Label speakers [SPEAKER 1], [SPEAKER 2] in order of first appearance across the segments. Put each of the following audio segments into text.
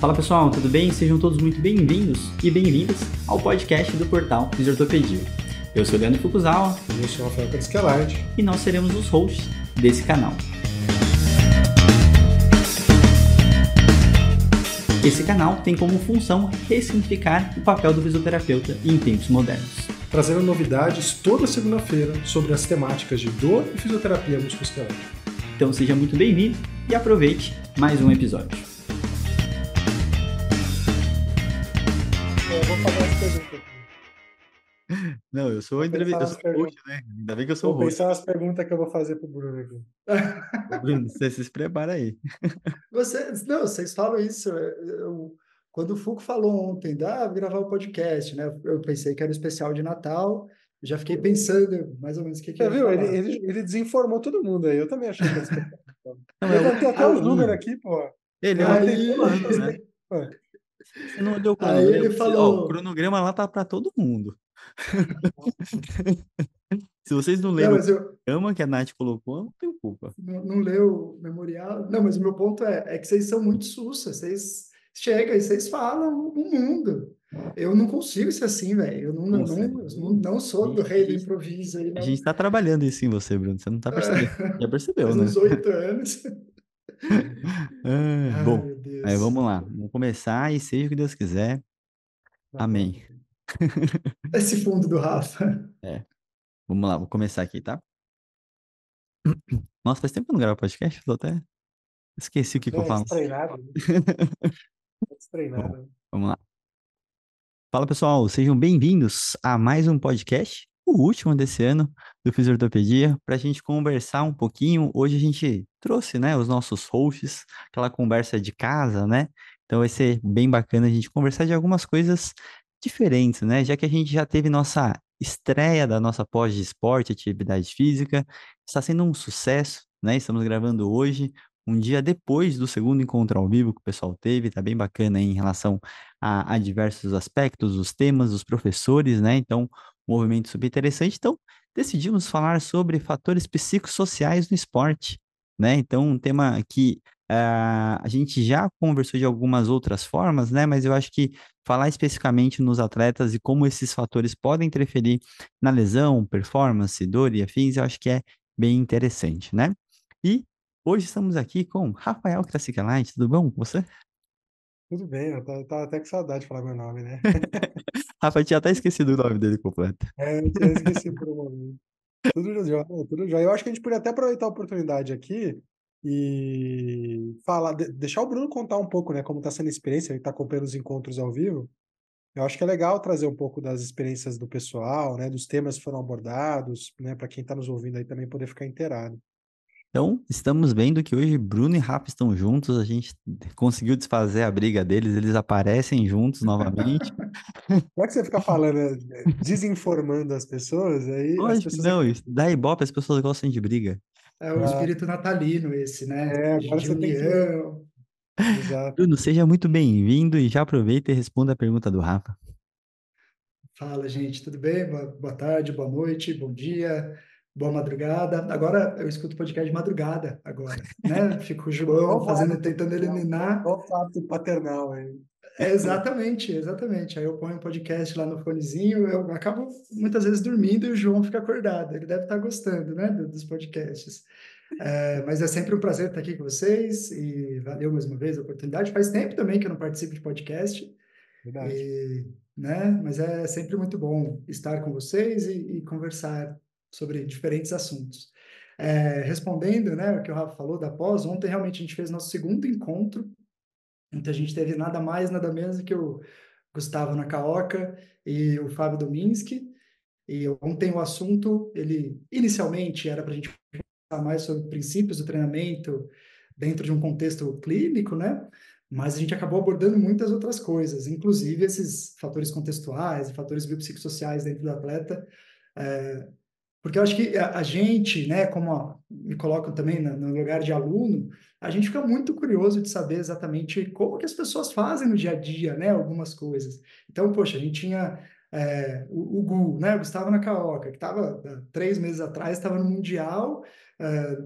[SPEAKER 1] Fala pessoal, tudo bem? Sejam todos muito bem-vindos e bem-vindas ao podcast do portal Fisiortopedia. Eu sou o Leandro Fukuzawa.
[SPEAKER 2] Eu sou Rafael Cariscalarte.
[SPEAKER 1] E nós seremos os hosts desse canal. Esse canal tem como função ressignificar o papel do fisioterapeuta em tempos modernos.
[SPEAKER 2] Trazendo novidades toda segunda-feira sobre as temáticas de dor e fisioterapia musculoesquelética.
[SPEAKER 1] Então seja muito bem-vindo e aproveite mais um episódio.
[SPEAKER 2] Perguntas.
[SPEAKER 1] Não, eu sou o entrevistador, né? Ainda bem que eu sou
[SPEAKER 2] vou
[SPEAKER 1] o host.
[SPEAKER 2] pensar as perguntas que eu vou fazer pro Bruno aqui.
[SPEAKER 1] Bruno, você se prepara aí.
[SPEAKER 3] Você, não, vocês falam isso. eu- quando o Fuco falou ontem, dá, vou gravar o podcast, né? Eu pensei que era o especial de Natal, já fiquei pensando mais ou menos o que, que eu
[SPEAKER 2] viu? Ele, ele, ele desinformou todo mundo aí. Eu também achei que era Eu
[SPEAKER 1] é
[SPEAKER 2] botei até
[SPEAKER 1] é
[SPEAKER 2] os números aqui, pô.
[SPEAKER 1] Ele é plano, né? Você não olhou o
[SPEAKER 3] Aí
[SPEAKER 1] cronograma?
[SPEAKER 3] ele
[SPEAKER 1] Você-
[SPEAKER 3] falou-
[SPEAKER 1] o cronograma lá tá pra todo mundo. Se vocês não
[SPEAKER 3] Não,
[SPEAKER 1] leram o
[SPEAKER 3] mas eu
[SPEAKER 1] cronograma que a Nath colocou, eu não tenho culpa.
[SPEAKER 3] não, não leu o memorial. Não, mas o meu ponto é, é que vocês são muito sussa, vocês chegam e vocês falam o mundo. Eu não consigo ser assim, velho. Eu não, não, não, não, não sou do rei do improviso aí,
[SPEAKER 1] A
[SPEAKER 3] não.
[SPEAKER 1] gente tá trabalhando isso em você, Bruno. Você não tá percebendo. Já percebeu,
[SPEAKER 3] Faz
[SPEAKER 1] né?
[SPEAKER 3] uns oito anos.
[SPEAKER 1] Ah, bom, aí vamos lá. Vamos começar e seja o que Deus quiser. Amém.
[SPEAKER 3] Esse fundo do Rafa.
[SPEAKER 1] Vamos lá, vou começar aqui, tá? Nossa, faz tempo que eu não gravo podcast, tô até esqueci o que, que eu
[SPEAKER 2] É,
[SPEAKER 1] falo.
[SPEAKER 2] destreinado. né? É Destreinado.
[SPEAKER 1] Vamos lá. Fala pessoal, sejam bem-vindos a mais um podcast, o último desse ano do Fisiortopedia, para a gente conversar um pouquinho. Hoje a gente trouxe, né, os nossos hosts, aquela conversa de casa, né? Então vai ser bem bacana a gente conversar de algumas coisas diferentes, né? Já que a gente já teve nossa estreia da nossa pós de esporte, atividade física, está sendo um sucesso, né? Estamos gravando hoje, um dia depois do segundo encontro ao vivo que o pessoal teve, tá bem bacana em relação a, a diversos aspectos, os temas, os professores, né? Então, movimento super interessante. Então, decidimos falar sobre fatores psicossociais no esporte, né? Então, um tema que ah, a gente já conversou de algumas outras formas, né? Mas eu acho que falar especificamente nos atletas e como esses fatores podem interferir na lesão, performance, dor e afins, eu acho que é bem interessante, né? E hoje estamos aqui com Rafael Crasicalite, tudo bom com você?
[SPEAKER 2] Tudo bem, eu tava até com saudade de falar meu nome, né?
[SPEAKER 1] Rafa, eu tinha até esquecido o nome dele completo.
[SPEAKER 2] É, eu tinha esquecido por um momento. Tudo jóia, tudo jóia. Eu acho que a gente podia até aproveitar a oportunidade aqui e falar, de- deixar o Bruno contar um pouco, né, como está sendo a experiência, ele está acompanhando os encontros ao vivo. Eu acho que é legal trazer um pouco das experiências do pessoal, né, dos temas que foram abordados, né, para quem está nos ouvindo aí também poder ficar inteirado.
[SPEAKER 1] Então, estamos vendo que hoje Bruno e Rafa estão juntos, a gente conseguiu desfazer a briga deles, eles aparecem juntos novamente.
[SPEAKER 2] Não é que você fica falando, né, desinformando as pessoas, aí pessoas
[SPEAKER 1] não, isso dá ibope, as pessoas gostam de briga.
[SPEAKER 3] É o
[SPEAKER 2] Ah.
[SPEAKER 3] espírito natalino esse, né?
[SPEAKER 2] É, agora você tem que-. Exato.
[SPEAKER 1] Bruno, seja muito bem-vindo e já aproveita e responda a pergunta do Rafa.
[SPEAKER 3] Fala, gente, tudo bem? Boa tarde, boa noite, bom dia, boa madrugada. Agora eu escuto podcast de madrugada agora, né? Fico o João fazendo, tentando eliminar.
[SPEAKER 2] Qual fato paternal aí?
[SPEAKER 3] É, exatamente, exatamente. Aí eu ponho um podcast lá no fonezinho, eu acabo muitas vezes dormindo e o João fica acordado. Ele deve estar gostando, né, do- dos podcasts. É, mas é sempre um prazer estar aqui com vocês e valeu mais uma vez a oportunidade. Faz tempo também que eu não participo de podcast.
[SPEAKER 2] Verdade.
[SPEAKER 3] E, né? Mas é sempre muito bom estar com vocês e, e conversar sobre diferentes assuntos. É, respondendo, né, o que o Rafa falou da pós, ontem realmente a gente fez nosso segundo encontro, então a gente teve nada mais, nada menos que o Gustavo Nakaoka e o Fábio Dominski, e ontem o assunto, ele inicialmente era para a gente falar mais sobre princípios do treinamento dentro de um contexto clínico, né? Mas a gente acabou abordando muitas outras coisas, inclusive esses fatores contextuais e fatores biopsicossociais dentro do atleta, é, porque eu acho que a, a gente, né, como me coloco também no lugar de aluno, a gente fica muito curioso de saber exatamente como que as pessoas fazem no dia a dia, né, algumas coisas. Então, poxa, a gente tinha é, o, o Gu, né, o Gustavo Nakaoka, que estava três meses atrás, estava no Mundial, é,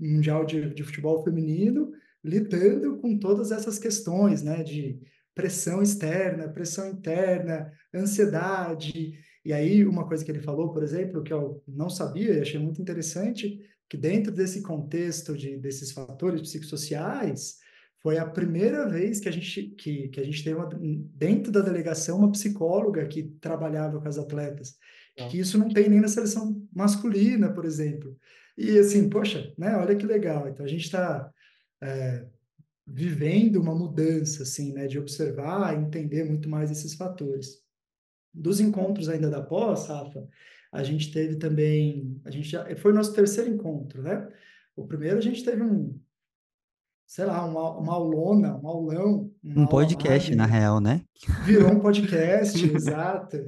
[SPEAKER 3] Mundial de, de Futebol Feminino, lidando com todas essas questões, né, de pressão externa, pressão interna, ansiedade. E aí, uma coisa que ele falou, por exemplo, que eu não sabia e achei muito interessante, que dentro desse contexto de, desses fatores psicossociais, foi a primeira vez que a gente, que, que a gente teve uma, dentro da delegação uma psicóloga que trabalhava com as atletas. Ah. Que isso não tem nem na seleção masculina, por exemplo. E assim, poxa, né? Olha que legal. Então a gente está é, vivendo uma mudança, assim, né? De observar, entender muito mais esses fatores. Dos encontros ainda da pós, Rafa, a gente teve também, a gente já, foi o nosso terceiro encontro, né? O primeiro a gente teve um, sei lá, uma, uma aulona, um aulão.
[SPEAKER 1] Um podcast, na real, né?
[SPEAKER 3] Virou um podcast, exato.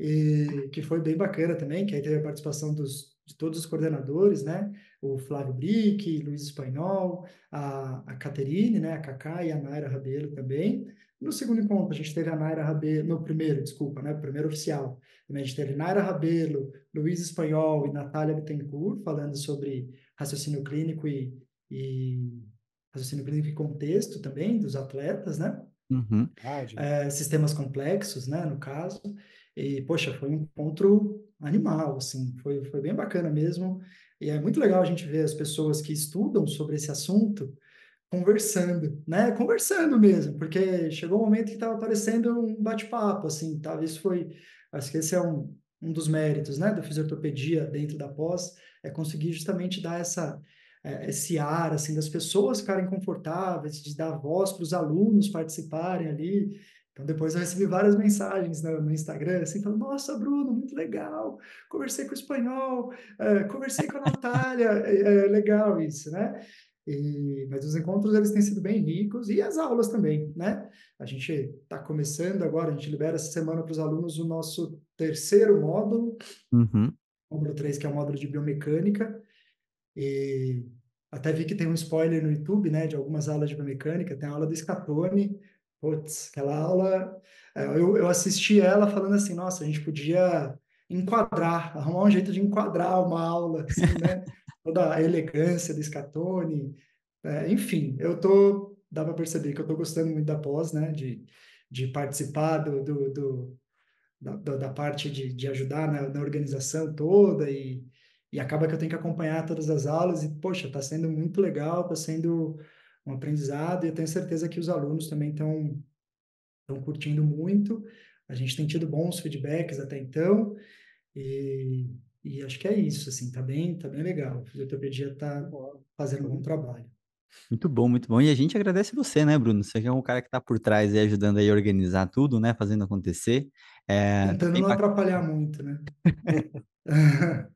[SPEAKER 3] E que foi bem bacana também, que aí teve a participação dos, de todos os coordenadores, né? O Flávio Brick, Luiz Espanhol, a, a Caterine, né? A Cacá e a Naira Rabelo também. No segundo encontro, a gente teve a Naira Rabelo, no primeiro, desculpa, né? Primeiro oficial. A gente teve Naira Rabelo, Luiz Espanhol e Natália Bittencourt falando sobre raciocínio clínico e, e raciocínio clínico e contexto também dos atletas, né?
[SPEAKER 1] Uhum.
[SPEAKER 3] É, sistemas complexos, né, no caso. E, poxa, foi um encontro animal, assim, foi, foi bem bacana mesmo. E é muito legal a gente ver as pessoas que estudam sobre esse assunto conversando, né? Conversando mesmo, porque chegou um momento que estava parecendo um bate-papo, assim, tá? Isso foi, acho que esse é um, um dos méritos, né, da fisioterapia dentro da pós, é conseguir justamente dar essa é, esse ar assim das pessoas ficarem confortáveis, de dar voz para os alunos participarem ali. Então depois eu recebi várias mensagens no, no Instagram assim falando, nossa Bruno, muito legal, conversei com o espanhol, é, conversei com a Natália, é, é, legal isso, né? E, mas os encontros eles têm sido bem ricos e as aulas também, né? A gente está começando agora, a gente libera essa semana para os alunos o nosso terceiro módulo,
[SPEAKER 1] uhum.
[SPEAKER 3] módulo 3, que é o módulo de biomecânica, e até vi que tem um spoiler no YouTube, né, de algumas aulas de biomecânica, tem a aula do Scatone, putz, aquela aula, é, eu, eu assisti ela falando assim, nossa, a gente podia enquadrar, arrumar um jeito de enquadrar uma aula, assim, né, toda a elegância do Scatone, é, enfim, eu tô, dá para perceber que eu tô gostando muito da pós, né, de, de participar do, do, do da, da, parte de, de ajudar na, na organização toda e, e acaba que eu tenho que acompanhar todas as aulas e, poxa, está sendo muito legal, está sendo um aprendizado e eu tenho certeza que os alunos também estão curtindo muito. A gente tem tido bons feedbacks até então e, e acho que é isso, assim, tá bem, tá bem legal. A fisioterapia está fazendo um bom trabalho.
[SPEAKER 1] Muito bom, muito bom. E a gente agradece você, né, Bruno? Você é um cara que está por trás e ajudando aí a organizar tudo, né? Fazendo acontecer.
[SPEAKER 3] É, Tentando não atrapalhar muito, né?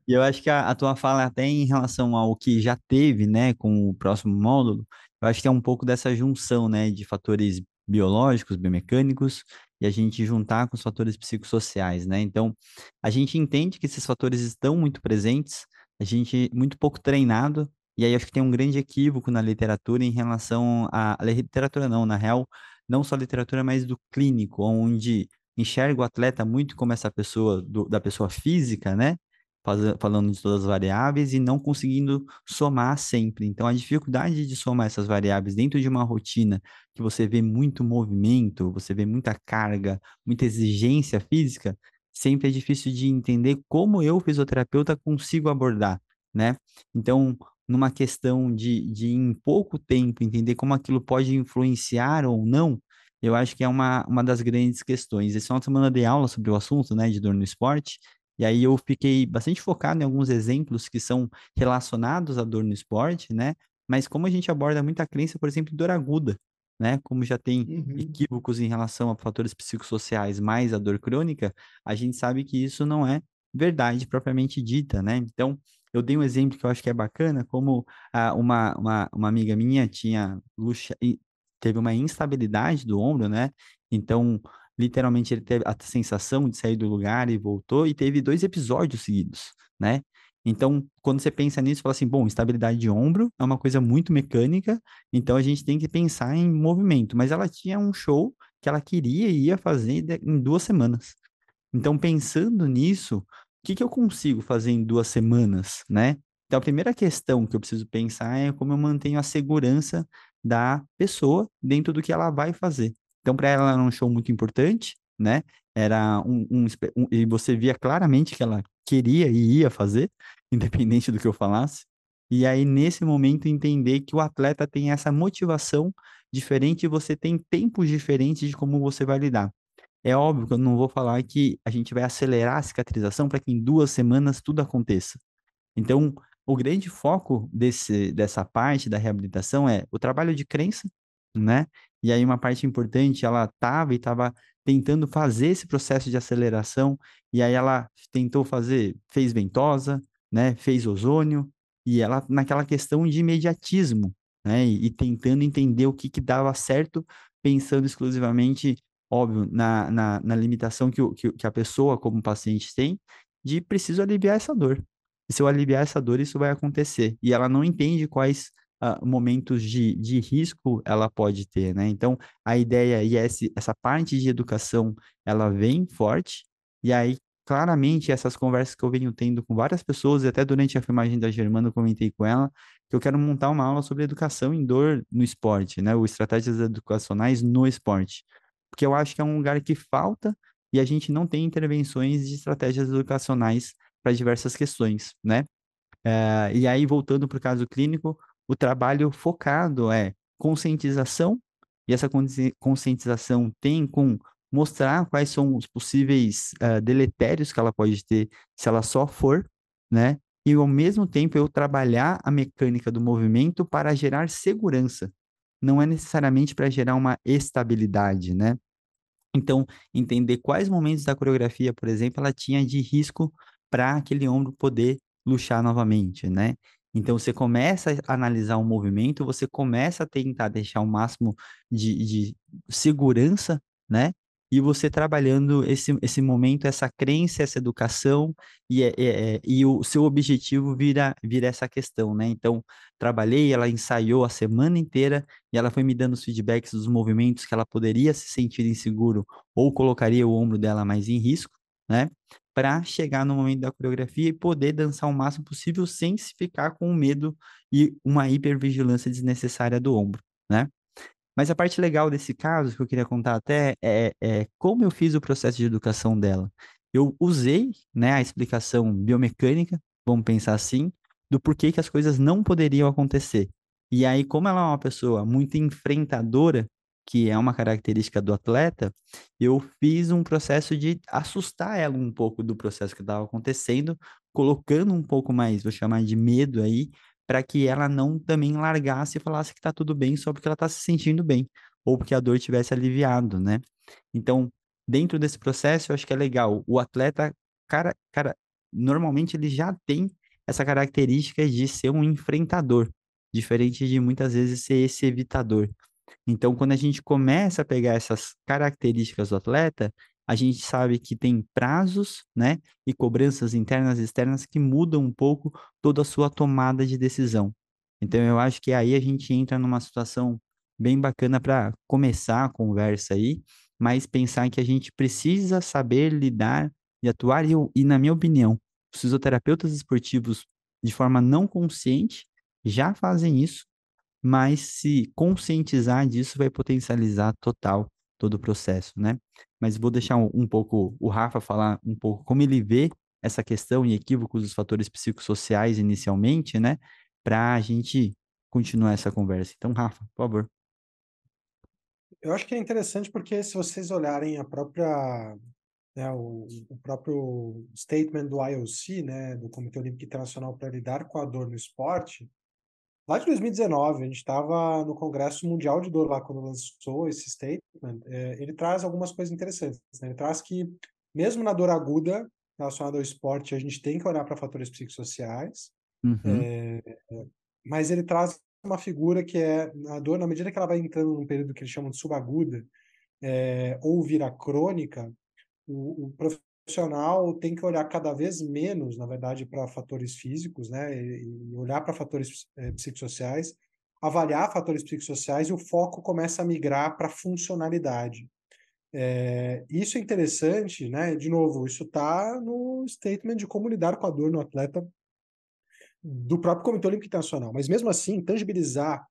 [SPEAKER 1] E eu acho que a, a tua fala até em relação ao que já teve, né, com o próximo módulo, eu acho que é um pouco dessa junção, né, de fatores biológicos, biomecânicos, e a gente juntar com os fatores psicossociais, né? Então, a gente entende que esses fatores estão muito presentes, a gente muito pouco treinado, e aí acho que tem um grande equívoco na literatura em relação à, literatura não, na real, não só literatura, mas do clínico, onde enxerga o atleta muito como essa pessoa, do, da pessoa física, né? Falando de todas as variáveis e não conseguindo somar sempre. Então, a dificuldade de somar essas variáveis dentro de uma rotina que você vê muito movimento, você vê muita carga, muita exigência física, sempre é difícil de entender como eu, fisioterapeuta, consigo abordar, né? Então, numa questão de, de em pouco tempo entender como aquilo pode influenciar ou não, eu acho que é uma, uma das grandes questões. Esse final de semana dei aula sobre o assunto, né, de dor no esporte, e aí eu fiquei bastante focado em alguns exemplos que são relacionados à dor no esporte, né, mas como a gente aborda muita crença, por exemplo, dor aguda, né, como já tem uhum. equívocos em relação a fatores psicossociais mais a dor crônica, a gente sabe que isso não é verdade propriamente dita, né, então eu dei um exemplo que eu acho que é bacana, como ah, uma, uma, uma amiga minha tinha luxa, teve uma instabilidade do ombro, né? Então, literalmente, ele teve a sensação de sair do lugar e voltou, e teve dois episódios seguidos, né? Então, quando você pensa nisso, fala assim, bom, instabilidade de ombro é uma coisa muito mecânica, então a gente tem que pensar em movimento. Mas ela tinha um show que ela queria e ia fazer em duas semanas. Então, pensando nisso, o que, que eu consigo fazer em duas semanas, né? Então, a primeira questão que eu preciso pensar é como eu mantenho a segurança da pessoa dentro do que ela vai fazer. Então, para ela era um show muito importante, né? Era um, um, um, e você via claramente que ela queria e ia fazer, independente do que eu falasse. E aí, nesse momento, entender que o atleta tem essa motivação diferente e você tem tempos diferentes de como você vai lidar. É óbvio que eu não vou falar que a gente vai acelerar a cicatrização para que em duas semanas tudo aconteça. Então, o grande foco desse, dessa parte da reabilitação é o trabalho de crença, né? E aí uma parte importante, ela estava e estava tentando fazer esse processo de aceleração, e aí ela tentou fazer, fez ventosa, né? Fez ozônio, e ela naquela questão de imediatismo, né? E, e tentando entender o que, que dava certo, pensando exclusivamente óbvio, na, na, na limitação que, o, que, que a pessoa, como paciente, tem, de preciso aliviar essa dor. E se eu aliviar essa dor, isso vai acontecer. E ela não entende quais uh, momentos de, de risco ela pode ter, né? Então, a ideia e esse, essa parte de educação, ela vem forte, e aí, claramente, essas conversas que eu venho tendo com várias pessoas, e até durante a filmagem da Germana eu comentei com ela, que eu quero montar uma aula sobre educação em dor no esporte, né? Ou estratégias educacionais no esporte porque eu acho que é um lugar que falta e a gente não tem intervenções de estratégias educacionais para diversas questões, né? É, e aí, voltando para o caso clínico, o trabalho focado é conscientização, e essa conscientização tem com mostrar quais são os possíveis uh, deletérios que ela pode ter se ela só for, né? E ao mesmo tempo eu trabalhar a mecânica do movimento para gerar segurança não é necessariamente para gerar uma estabilidade, né? Então, entender quais momentos da coreografia, por exemplo, ela tinha de risco para aquele ombro poder luxar novamente, né? Então, você começa a analisar o movimento, você começa a tentar deixar o máximo de, de segurança, né? e você trabalhando esse, esse momento, essa crença, essa educação, e, é, é, é, e o seu objetivo vira, vira essa questão, né? Então, trabalhei, ela ensaiou a semana inteira e ela foi me dando os feedbacks dos movimentos que ela poderia se sentir inseguro ou colocaria o ombro dela mais em risco, né? Para chegar no momento da coreografia e poder dançar o máximo possível sem se ficar com medo e uma hipervigilância desnecessária do ombro, né? Mas a parte legal desse caso, que eu queria contar até, é, é como eu fiz o processo de educação dela. Eu usei né, a explicação biomecânica, vamos pensar assim, do porquê que as coisas não poderiam acontecer. E aí, como ela é uma pessoa muito enfrentadora, que é uma característica do atleta, eu fiz um processo de assustar ela um pouco do processo que estava acontecendo, colocando um pouco mais, vou chamar de medo aí, para que ela não também largasse e falasse que está tudo bem só porque ela está se sentindo bem, ou porque a dor tivesse aliviado, né? Então, dentro desse processo, eu acho que é legal. O atleta, cara, cara, normalmente ele já tem essa característica de ser um enfrentador, diferente de muitas vezes ser esse evitador. Então, quando a gente começa a pegar essas características do atleta, a gente sabe que tem prazos, né, e cobranças internas e externas que mudam um pouco toda a sua tomada de decisão. Então, eu acho que aí a gente entra numa situação bem bacana para começar a conversa aí, mas pensar que a gente precisa saber lidar e atuar, e, e na minha opinião, os fisioterapeutas esportivos, de forma não consciente, já fazem isso, mas se conscientizar disso vai potencializar total todo o processo, né? Mas vou deixar um, um, pouco o Rafa falar um pouco como ele vê essa questão e equívocos dos fatores psicossociais inicialmente, né? Para a gente continuar essa conversa. Então, Rafa, por favor.
[SPEAKER 2] Eu acho que é interessante porque se vocês olharem a própria né, o, o, próprio statement do IOC, né, do Comitê Olímpico Internacional para lidar com a dor no esporte, Lá de 2019, a gente estava no Congresso Mundial de Dor lá quando lançou esse statement. É, ele traz algumas coisas interessantes. Né? Ele traz que, mesmo na dor aguda relacionada ao esporte, a gente tem que olhar para fatores psicossociais. Uhum. É, mas ele traz uma figura que é a dor, na medida que ela vai entrando num período que eles chamam de subaguda, é, ou vira crônica, o, o profissional tem que olhar cada vez menos, na verdade, para fatores físicos, né, e olhar para fatores é, psicossociais, avaliar fatores psicossociais e o foco começa a migrar para funcionalidade. É, isso é interessante, né? De novo, isso está no statement de como lidar com a dor no atleta do próprio Comitê Olímpico Internacional. Mas mesmo assim, tangibilizar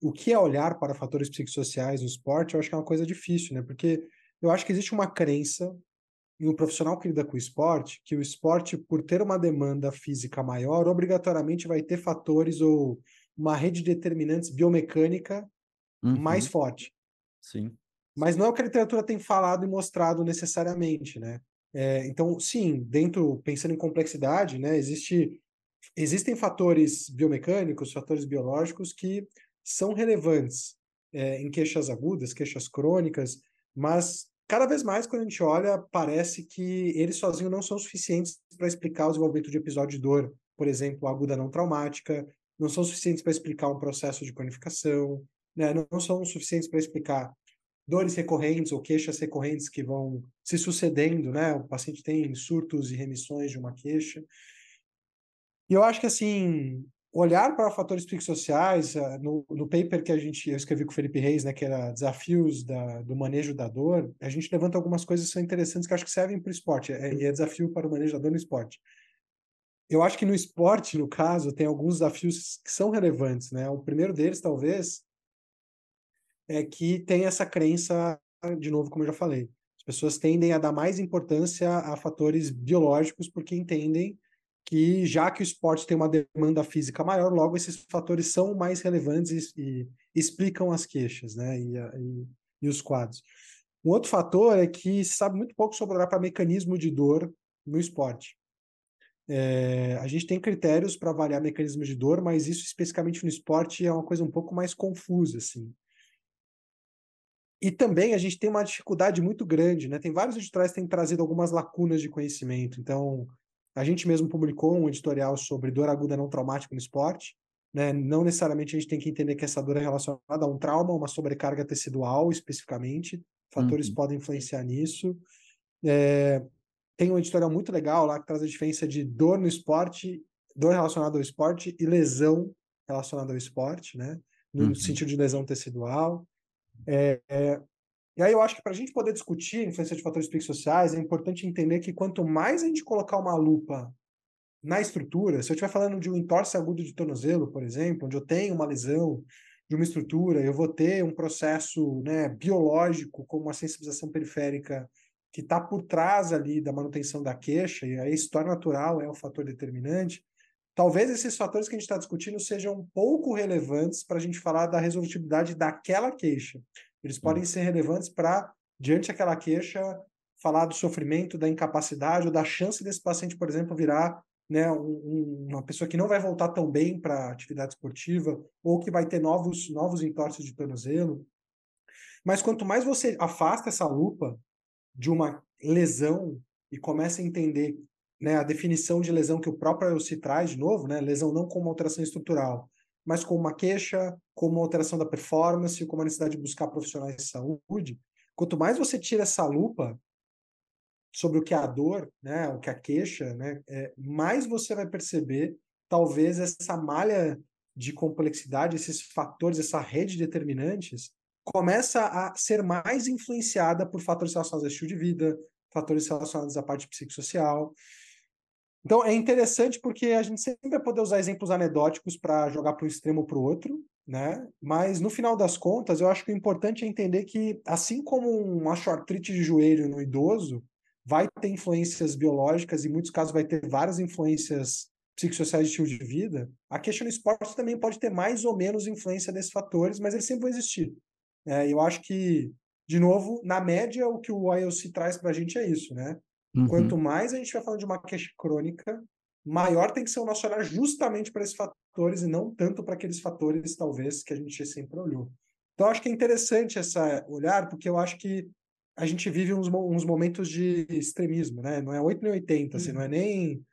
[SPEAKER 2] o que é olhar para fatores psicossociais no esporte, eu acho que é uma coisa difícil, né? Porque eu acho que existe uma crença em um profissional que lida com o esporte, que o esporte, por ter uma demanda física maior, obrigatoriamente vai ter fatores ou uma rede de determinantes biomecânica uhum. mais forte.
[SPEAKER 1] Sim.
[SPEAKER 2] Mas não é o que a literatura tem falado e mostrado necessariamente, né? É, então, sim, dentro, pensando em complexidade, né, existe, existem fatores biomecânicos, fatores biológicos que são relevantes é, em queixas agudas, queixas crônicas, mas cada vez mais, quando a gente olha, parece que eles sozinhos não são suficientes para explicar o desenvolvimento de episódio de dor, por exemplo, aguda não traumática, não são suficientes para explicar um processo de cronificação, né? não são suficientes para explicar dores recorrentes ou queixas recorrentes que vão se sucedendo, né? O paciente tem surtos e remissões de uma queixa. E eu acho que, assim, olhar para fatores psicossociais, ah, no, no paper que a gente, eu escrevi com o Felipe Reis, né, que era Desafios da, do Manejo da Dor, a gente levanta algumas coisas que são interessantes que acho que servem para o esporte, é, e é desafio para o manejo da dor no esporte. Eu acho que no esporte, no caso, tem alguns desafios que são relevantes, né? O primeiro deles, talvez, é que tem essa crença, de novo, como eu já falei, as pessoas tendem a dar mais importância a fatores biológicos porque entendem que já que o esporte tem uma demanda física maior, logo esses fatores são mais relevantes e, e explicam as queixas, né, e, e, e, os quadros. Um outro fator é que se sabe muito pouco sobre olhar para mecanismo de dor no esporte. É, a gente tem critérios para avaliar mecanismos de dor, mas isso especificamente no esporte é uma coisa um pouco mais confusa, assim. E também a gente tem uma dificuldade muito grande, né? Tem vários editoriais que têm trazido algumas lacunas de conhecimento. Então, a gente mesmo publicou um editorial sobre dor aguda não traumática no esporte. Né? Não necessariamente a gente tem que entender que essa dor é relacionada a um trauma, uma sobrecarga tecidual especificamente. Fatores uhum. podem influenciar nisso. É, tem um editorial muito legal lá que traz a diferença de dor no esporte, dor relacionada ao esporte e lesão relacionada ao esporte, né? No uhum. sentido de lesão tecidual. É, é, e aí eu acho que para a gente poder discutir a influência de fatores psicossociais, é importante entender que quanto mais a gente colocar uma lupa na estrutura, se eu estiver falando de um entorse agudo de tornozelo, por exemplo, onde eu tenho uma lesão de uma estrutura, eu vou ter um processo né, biológico, como a sensibilização periférica, que está por trás ali da manutenção da queixa, e a história natural é o fator determinante, talvez esses fatores que a gente está discutindo sejam pouco relevantes para a gente falar da resolutividade daquela queixa. Eles podem ser relevantes para, diante daquela queixa, falar do sofrimento, da incapacidade ou da chance desse paciente, por exemplo, virar né, um, uma pessoa que não vai voltar tão bem para a atividade esportiva ou que vai ter novos, novos entorses de tornozelo. Mas quanto mais você afasta essa lupa de uma lesão e começa a entender né, a definição de lesão que o próprio IOC traz, de novo, né, lesão não como alteração estrutural, mas como uma queixa, como uma alteração da performance, como a necessidade de buscar profissionais de saúde. Quanto mais você tira essa lupa sobre o que é a dor, né, o que é a queixa, né, é, mais você vai perceber, talvez, essa malha de complexidade, esses fatores, essa rede de determinantes, começa a ser mais influenciada por fatores relacionados ao estilo de vida, fatores relacionados à parte psicossocial. Então é interessante porque a gente sempre vai poder usar exemplos anedóticos para jogar para um extremo ou para o outro, né? Mas no final das contas, eu acho que o importante é entender que, assim como uma shortrite de joelho no idoso, vai ter influências biológicas e em muitos casos vai ter várias influências psicossociais de estilo de vida, a questão no esporte também pode ter mais ou menos influência desses fatores, mas eles sempre vão existir. É, eu acho que, de novo, na média, o que o IOC traz para a gente é isso, né? Uhum. Quanto mais a gente vai falando de uma queixa crônica, maior tem que ser o nosso olhar justamente para esses fatores e não tanto para aqueles fatores, talvez, que a gente sempre olhou. Então, acho que é interessante essa olhar, porque eu acho que a gente vive uns, uns momentos de extremismo, né? Não é 8 nem 80, uhum. assim, não é nem,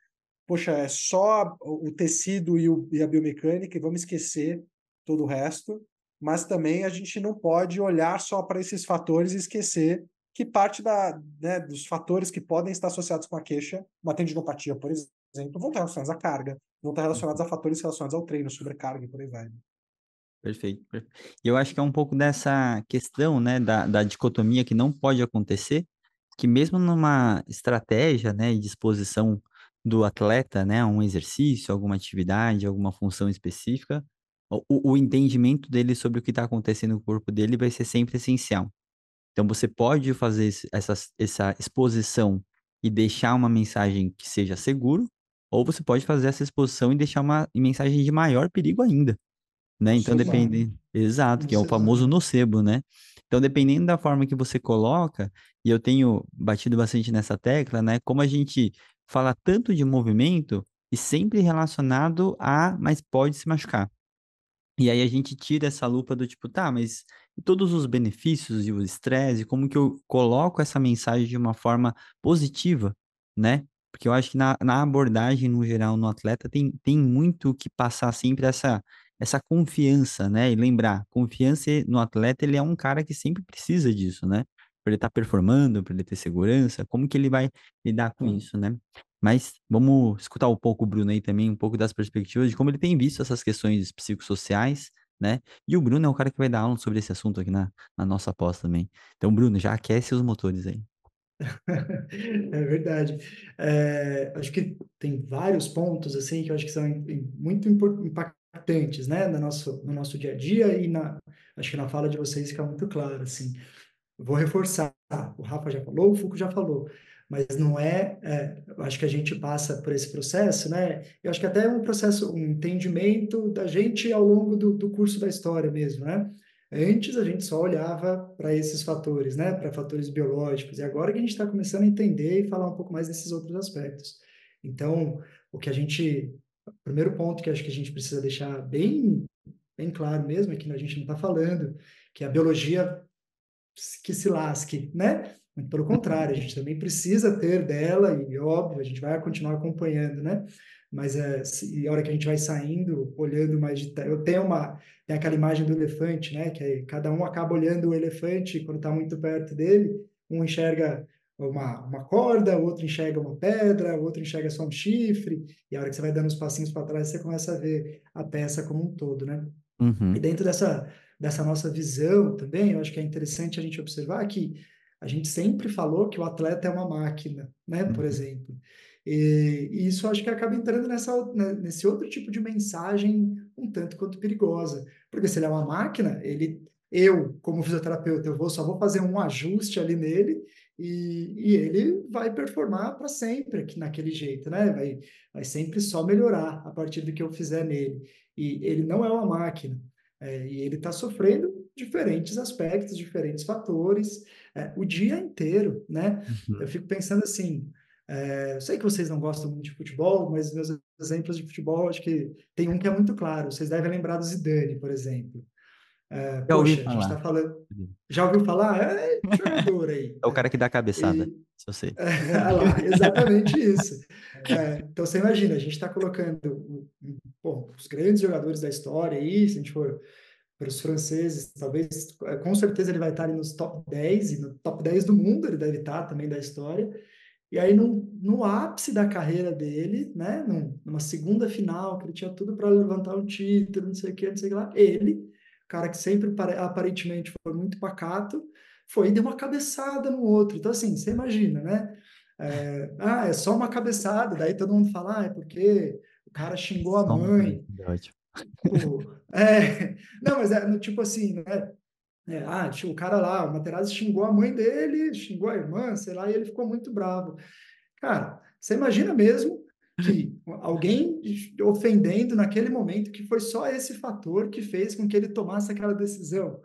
[SPEAKER 2] poxa, é só o tecido e, o, e a biomecânica e vamos esquecer todo o resto, mas também a gente não pode olhar só para esses fatores e esquecer que parte da, né, dos fatores que podem estar associados com a queixa, uma tendinopatia, por exemplo, vão estar relacionados à carga, vão estar relacionados a fatores relacionados ao treino, sobrecarga e por aí vai.
[SPEAKER 1] Perfeito. E eu acho que é um pouco dessa questão, né, da, da dicotomia que não pode acontecer, que mesmo numa estratégia, né, de disposição do atleta, né, a um exercício, alguma atividade, alguma função específica, o, o entendimento dele sobre o que está acontecendo no corpo dele vai ser sempre essencial. Então, você pode fazer essa, essa exposição e deixar uma mensagem que seja seguro, ou você pode fazer essa exposição e deixar uma mensagem de maior perigo ainda, né? Então, depende... Exato, que é o famoso nocebo, né? Então, dependendo da forma que você coloca, e eu tenho batido bastante nessa tecla, né? Como a gente fala tanto de movimento e sempre relacionado a, mas pode se machucar. E aí a gente tira essa lupa do tipo, tá, mas e todos os benefícios e o estresse, como que eu coloco essa mensagem de uma forma positiva, né? Porque eu acho que na, na abordagem, no geral, no atleta, tem, tem muito que passar sempre essa, essa confiança, né? E lembrar, confiança no atleta, ele é um cara que sempre precisa disso, né? Para ele estar tá performando, para ele ter segurança, como que ele vai lidar com isso, né? Mas vamos escutar um pouco o Bruno aí também, um pouco das perspectivas de como ele tem visto essas questões psicossociais, né? E o Bruno é o cara que vai dar aula sobre esse assunto aqui na, na nossa pós também. Então, Bruno, já aquece os motores aí.
[SPEAKER 3] É verdade. É, acho que tem vários pontos assim que eu acho que são muito impactantes, né, no nosso no nosso dia a dia e na acho que na fala de vocês fica muito claro assim. Vou reforçar. O Rafa já falou, o Fuco já falou mas não é, é, acho que a gente passa por esse processo, né? Eu acho que até é um processo, um entendimento da gente ao longo do, do curso da história mesmo, né? Antes a gente só olhava para esses fatores, né? Para fatores biológicos, e agora que a gente está começando a entender e falar um pouco mais desses outros aspectos. Então, o que a gente, o primeiro ponto que acho que a gente precisa deixar bem, bem claro mesmo é que a gente não está falando que a biologia que se lasque, né? Muito pelo contrário, a gente também precisa ter dela, e óbvio, a gente vai continuar acompanhando, né? Mas é, se, a hora que a gente vai saindo, olhando mais de. Eu tenho uma. Tem aquela imagem do elefante, né? Que cada um acaba olhando o elefante quando está muito perto dele, um enxerga uma, uma corda, o outro enxerga uma pedra, o outro enxerga só um chifre, e a hora que você vai dando uns passinhos para trás, você começa a ver a peça como um todo, né? Uhum. E dentro dessa, dessa nossa visão também, eu acho que é interessante a gente observar que a gente sempre falou que o atleta é uma máquina, né? Por uhum. exemplo. E, e isso acho que acaba entrando nessa, né, nesse outro tipo de mensagem um tanto quanto perigosa. Porque se ele é uma máquina, ele, eu, como fisioterapeuta, eu vou, só vou fazer um ajuste ali nele e, e ele vai performar para sempre aqui, naquele jeito, né? Vai, vai sempre só melhorar a partir do que eu fizer nele. E ele não é uma máquina. É, e ele está sofrendo diferentes aspectos, diferentes fatores, é, o dia inteiro, né? Uhum. Eu fico pensando assim, é, eu sei que vocês não gostam muito de futebol, mas meus exemplos de futebol, acho que tem um que é muito claro. Vocês devem lembrar do Zidane, por exemplo. É, já poxa, a gente tá falando. Já ouviu falar? É, jogador aí.
[SPEAKER 1] É o cara que dá a cabeçada, e... se eu sei.
[SPEAKER 3] É, lá, exatamente isso. É, então você imagina, a gente está colocando bom, os grandes jogadores da história aí, se a gente for para os franceses, talvez, é, com certeza ele vai estar ali nos top 10, e no top 10 do mundo ele deve estar também da história. E aí, no, no ápice da carreira dele, né, numa segunda final, que ele tinha tudo para levantar um título, não sei o que, não sei o que lá, ele, cara que sempre aparentemente foi muito pacato, foi e deu uma cabeçada no outro. Então, assim, você imagina, né? É, ah, é só uma cabeçada, daí todo mundo fala, ah, é porque o cara xingou a mãe. É, não, mas é tipo assim, né? É, ah, o cara lá, o Materazzi xingou a mãe dele, xingou a irmã, sei lá, e ele ficou muito bravo. Cara, você imagina mesmo que alguém ofendendo naquele momento que foi só esse fator que fez com que ele tomasse aquela decisão.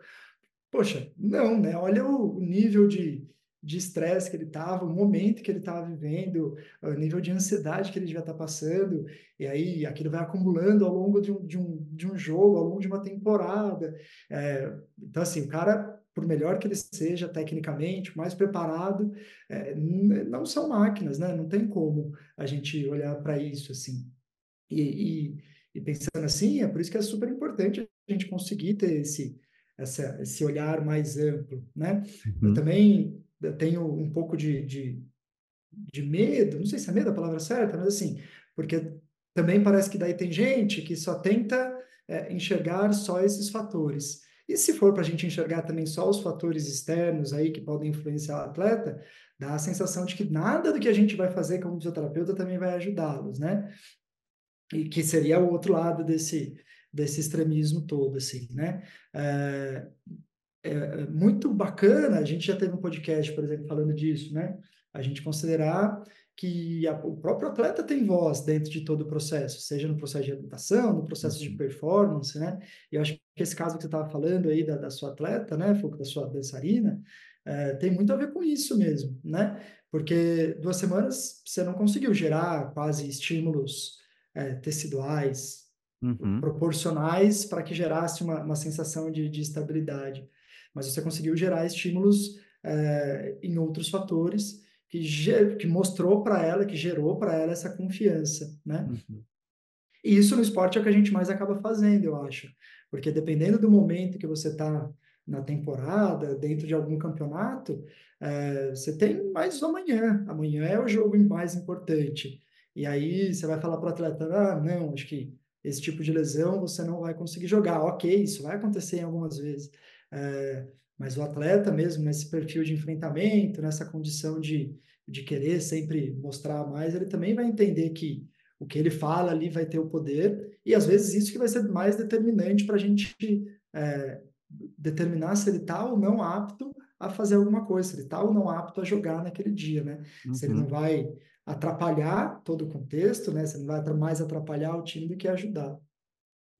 [SPEAKER 3] Poxa, não, né? Olha o nível de, de estresse que ele estava, o momento que ele estava vivendo, o nível de ansiedade que ele devia estar tá passando, e aí aquilo vai acumulando ao longo de um, de um, de um jogo, ao longo de uma temporada. É, então, assim, o cara, por melhor que ele seja tecnicamente, mais preparado, é, não são máquinas, né? Não tem como a gente olhar para isso, assim. E, e, e, pensando assim, é por isso que é super importante a gente conseguir ter esse, essa, esse olhar mais amplo, né? Uhum. Eu também eu tenho um pouco de, de, de medo, não sei se é medo a palavra certa, mas assim, porque também parece que daí tem gente que só tenta é, enxergar só esses fatores. E se for para a gente enxergar também só os fatores externos aí que podem influenciar o atleta, dá a sensação de que nada do que a gente vai fazer como fisioterapeuta também vai ajudá-los, né? E que seria o outro lado desse, desse extremismo todo, assim, né? É, é, é muito bacana, a gente já teve um podcast, por exemplo, falando disso, né? A gente considerar que a, o próprio atleta tem voz dentro de todo o processo, seja no processo de adaptação, no processo uhum. de performance, né? E eu acho que esse caso que você estava falando aí da, da sua atleta, né, Foco, da sua dançarina, é, tem muito a ver com isso mesmo, né? Porque duas semanas você não conseguiu gerar quase estímulos é, teciduais uhum. proporcionais para que gerasse uma, uma sensação de, de, estabilidade. Mas você conseguiu gerar estímulos é, em outros fatores que, que mostrou para ela, que gerou para ela essa confiança, né? Uhum. E isso no esporte é o que a gente mais acaba fazendo, eu acho. Porque dependendo do momento que você está na temporada, dentro de algum campeonato, é, você tem mais amanhã. Amanhã é o jogo mais importante. E aí você vai falar para o atleta, ah, não, acho que esse tipo de lesão você não vai conseguir jogar. Ok, isso vai acontecer algumas vezes. É, mas o atleta mesmo, nesse perfil de enfrentamento, nessa condição de, de querer sempre mostrar mais, ele também vai entender que o que ele fala ali vai ter o poder, e às vezes isso que vai ser mais determinante para a gente é, determinar se ele está ou não apto a fazer alguma coisa, se ele está ou não apto a jogar naquele dia, né? Uhum. Se ele não uhum. vai atrapalhar todo o contexto, né? Se ele não vai mais atrapalhar o time do que ajudar.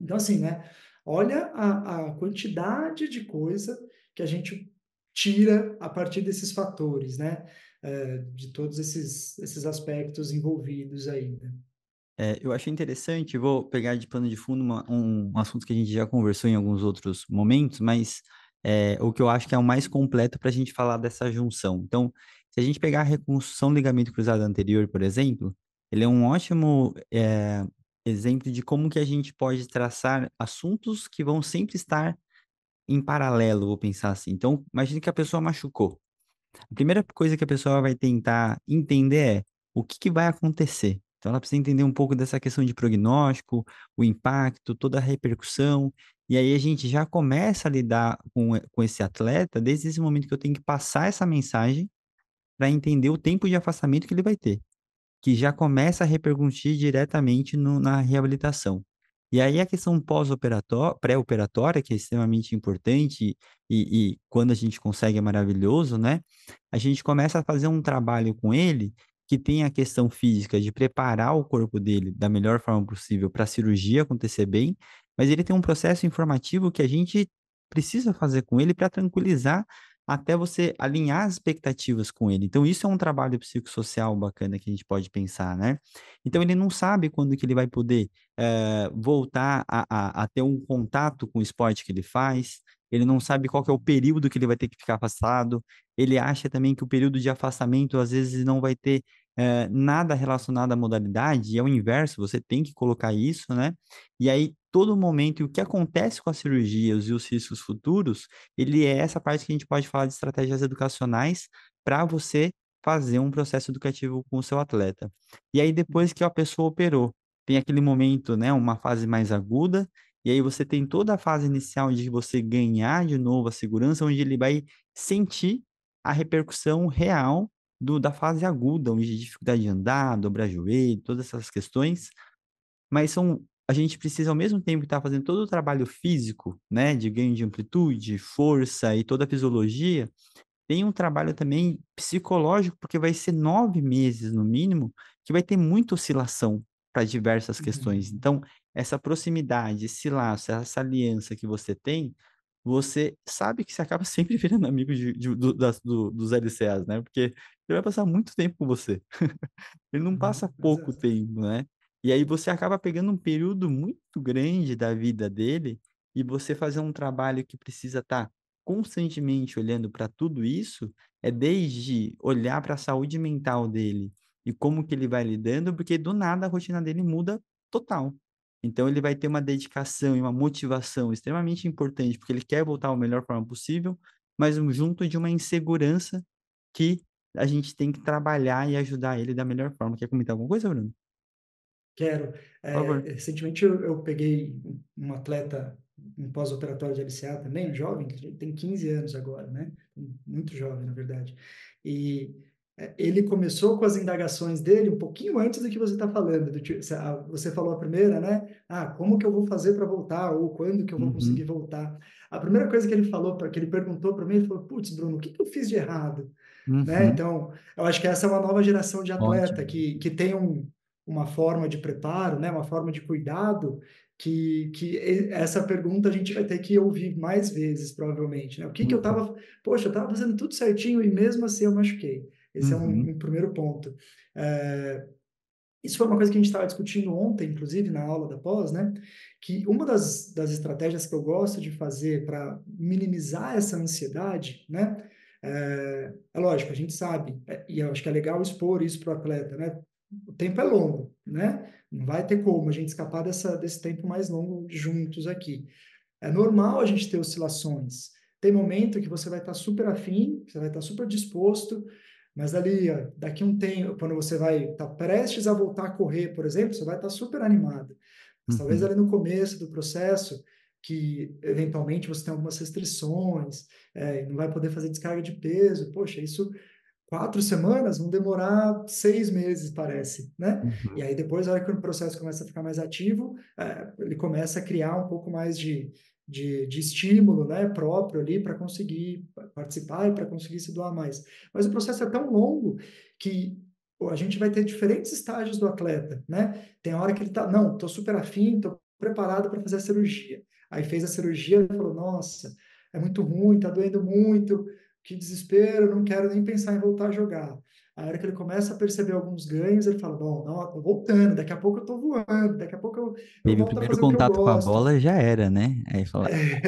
[SPEAKER 3] Então, assim, né? Olha a, a quantidade de coisa que a gente tira a partir desses fatores, né? É, de todos esses, esses aspectos envolvidos né?
[SPEAKER 1] É, eu achei interessante, vou pegar de pano de fundo uma, um, um, assunto que a gente já conversou em alguns outros momentos, mas é, o que eu acho que é o mais completo para a gente falar dessa junção. Então, se a gente pegar a reconstrução do ligamento cruzado anterior, por exemplo, ele é um ótimo é, exemplo de como que a gente pode traçar assuntos que vão sempre estar em paralelo, vou pensar assim. Então, imagine que a pessoa machucou. A primeira coisa que a pessoa vai tentar entender é o que, que vai acontecer. Então, ela precisa entender um pouco dessa questão de prognóstico, o impacto, toda a repercussão. E aí a gente já começa a lidar com, com esse atleta desde esse momento que eu tenho que passar essa mensagem para entender o tempo de afastamento que ele vai ter, que já começa a repercutir diretamente no, na reabilitação. E aí a questão pré-operatória, que é extremamente importante e, e, quando a gente consegue é maravilhoso, né? A gente começa a fazer um trabalho com ele que tem a questão física de preparar o corpo dele da melhor forma possível para a cirurgia acontecer bem, mas ele tem um processo informativo que a gente precisa fazer com ele para tranquilizar até você alinhar as expectativas com ele. Então, isso é um trabalho psicossocial bacana que a gente pode pensar, né? Então, ele não sabe quando que ele vai poder é, voltar a, a, a, ter um contato com o esporte que ele faz, ele não sabe qual é o período que ele vai ter que ficar afastado, ele acha também que o período de afastamento, às vezes, não vai ter é, nada relacionado à modalidade, e é o inverso, você tem que colocar isso, né? E aí, todo momento, e o que acontece com as cirurgias e os riscos futuros, ele é essa parte que a gente pode falar de estratégias educacionais para você fazer um processo educativo com o seu atleta. E aí, depois que a pessoa operou, tem aquele momento, né, uma fase mais aguda, e aí você tem toda a fase inicial de você ganhar de novo a segurança, onde ele vai sentir a repercussão real do, da fase aguda, onde dificuldade de andar, dobrar joelho, todas essas questões, mas são a gente precisa, ao mesmo tempo que está fazendo todo o trabalho físico, né, de ganho de amplitude, força e toda a fisiologia, tem um trabalho também psicológico, porque vai ser nove meses, no mínimo, que vai ter muita oscilação para diversas questões. Uhum. Então, essa proximidade, esse laço, essa aliança que você tem, você sabe que você acaba sempre virando amigo de, de, do, das, do, dos LCAs, né? Porque ele vai passar muito tempo com você. ele não passa pouco tempo, né? E aí você acaba pegando um período muito grande da vida dele e você fazer um trabalho que precisa estar tá constantemente olhando para tudo isso, é desde olhar para a saúde mental dele e como que ele vai lidando, porque do nada a rotina dele muda total. Então ele vai ter uma dedicação e uma motivação extremamente importante, porque ele quer voltar da melhor forma possível, mas junto de uma insegurança que a gente tem que trabalhar e ajudar ele da melhor forma. Quer comentar alguma coisa, Bruno?
[SPEAKER 3] Quero. É, recentemente eu, eu, peguei um atleta um pós-operatório de LCA também, um jovem, que tem 15 anos agora, né? Muito jovem, na verdade. E é, ele começou com as indagações dele um pouquinho antes do que você está falando. você falou a primeira, né? Ah, como que eu vou fazer para voltar? Ou quando que eu vou uhum. conseguir voltar? A primeira coisa que ele falou, que ele perguntou para mim, ele falou: Putz, Bruno, o que, que eu fiz de errado? Né? Uhum. Né? Então, eu acho que essa é uma nova geração de atleta que, que tem um, uma forma de preparo, né? uma forma de cuidado que, que essa pergunta a gente vai ter que ouvir mais vezes, provavelmente. Né? O que, que eu estava... Uhum. Poxa, eu estava fazendo tudo certinho e mesmo assim eu machuquei. Esse uhum. é um, uhum. um, primeiro ponto. É, isso foi uma coisa que a gente estava discutindo ontem, inclusive, na aula da pós, né? Que uma das, das estratégias que eu gosto de fazer para minimizar essa ansiedade, né? É, é, lógico, a gente sabe, é, e eu acho que é legal expor isso para o atleta, né? O tempo é longo, né? Não vai ter como a gente escapar dessa, desse tempo mais longo juntos aqui. É normal a gente ter oscilações. Tem momento que você vai estar super afim, você vai estar super disposto, mas ali, ó, daqui um tempo, quando você vai estar prestes a voltar a correr, por exemplo, você vai estar super animado. Mas uhum. talvez ali no começo do processo, que eventualmente você tem algumas restrições, é, não vai poder fazer descarga de peso, poxa, isso quatro semanas vão demorar seis meses, parece, né? Uhum. E aí depois, a hora que o processo começa a ficar mais ativo, é, ele começa a criar um pouco mais de, de, de estímulo, né, próprio ali para conseguir participar e para conseguir se doar mais. Mas o processo é tão longo que a gente vai ter diferentes estágios do atleta, né? Tem hora que ele tá, não, tô super afim, tô preparado para fazer a cirurgia. Aí fez a cirurgia e falou, nossa, é muito ruim, tá doendo muito, que desespero, não quero nem pensar em voltar a jogar. A hora que ele começa a perceber alguns ganhos, ele fala: Bom, não, tô voltando, daqui a pouco eu tô voando, daqui a pouco eu.
[SPEAKER 1] Teve o primeiro contato com a bola, já era, né? Aí fala.
[SPEAKER 3] É,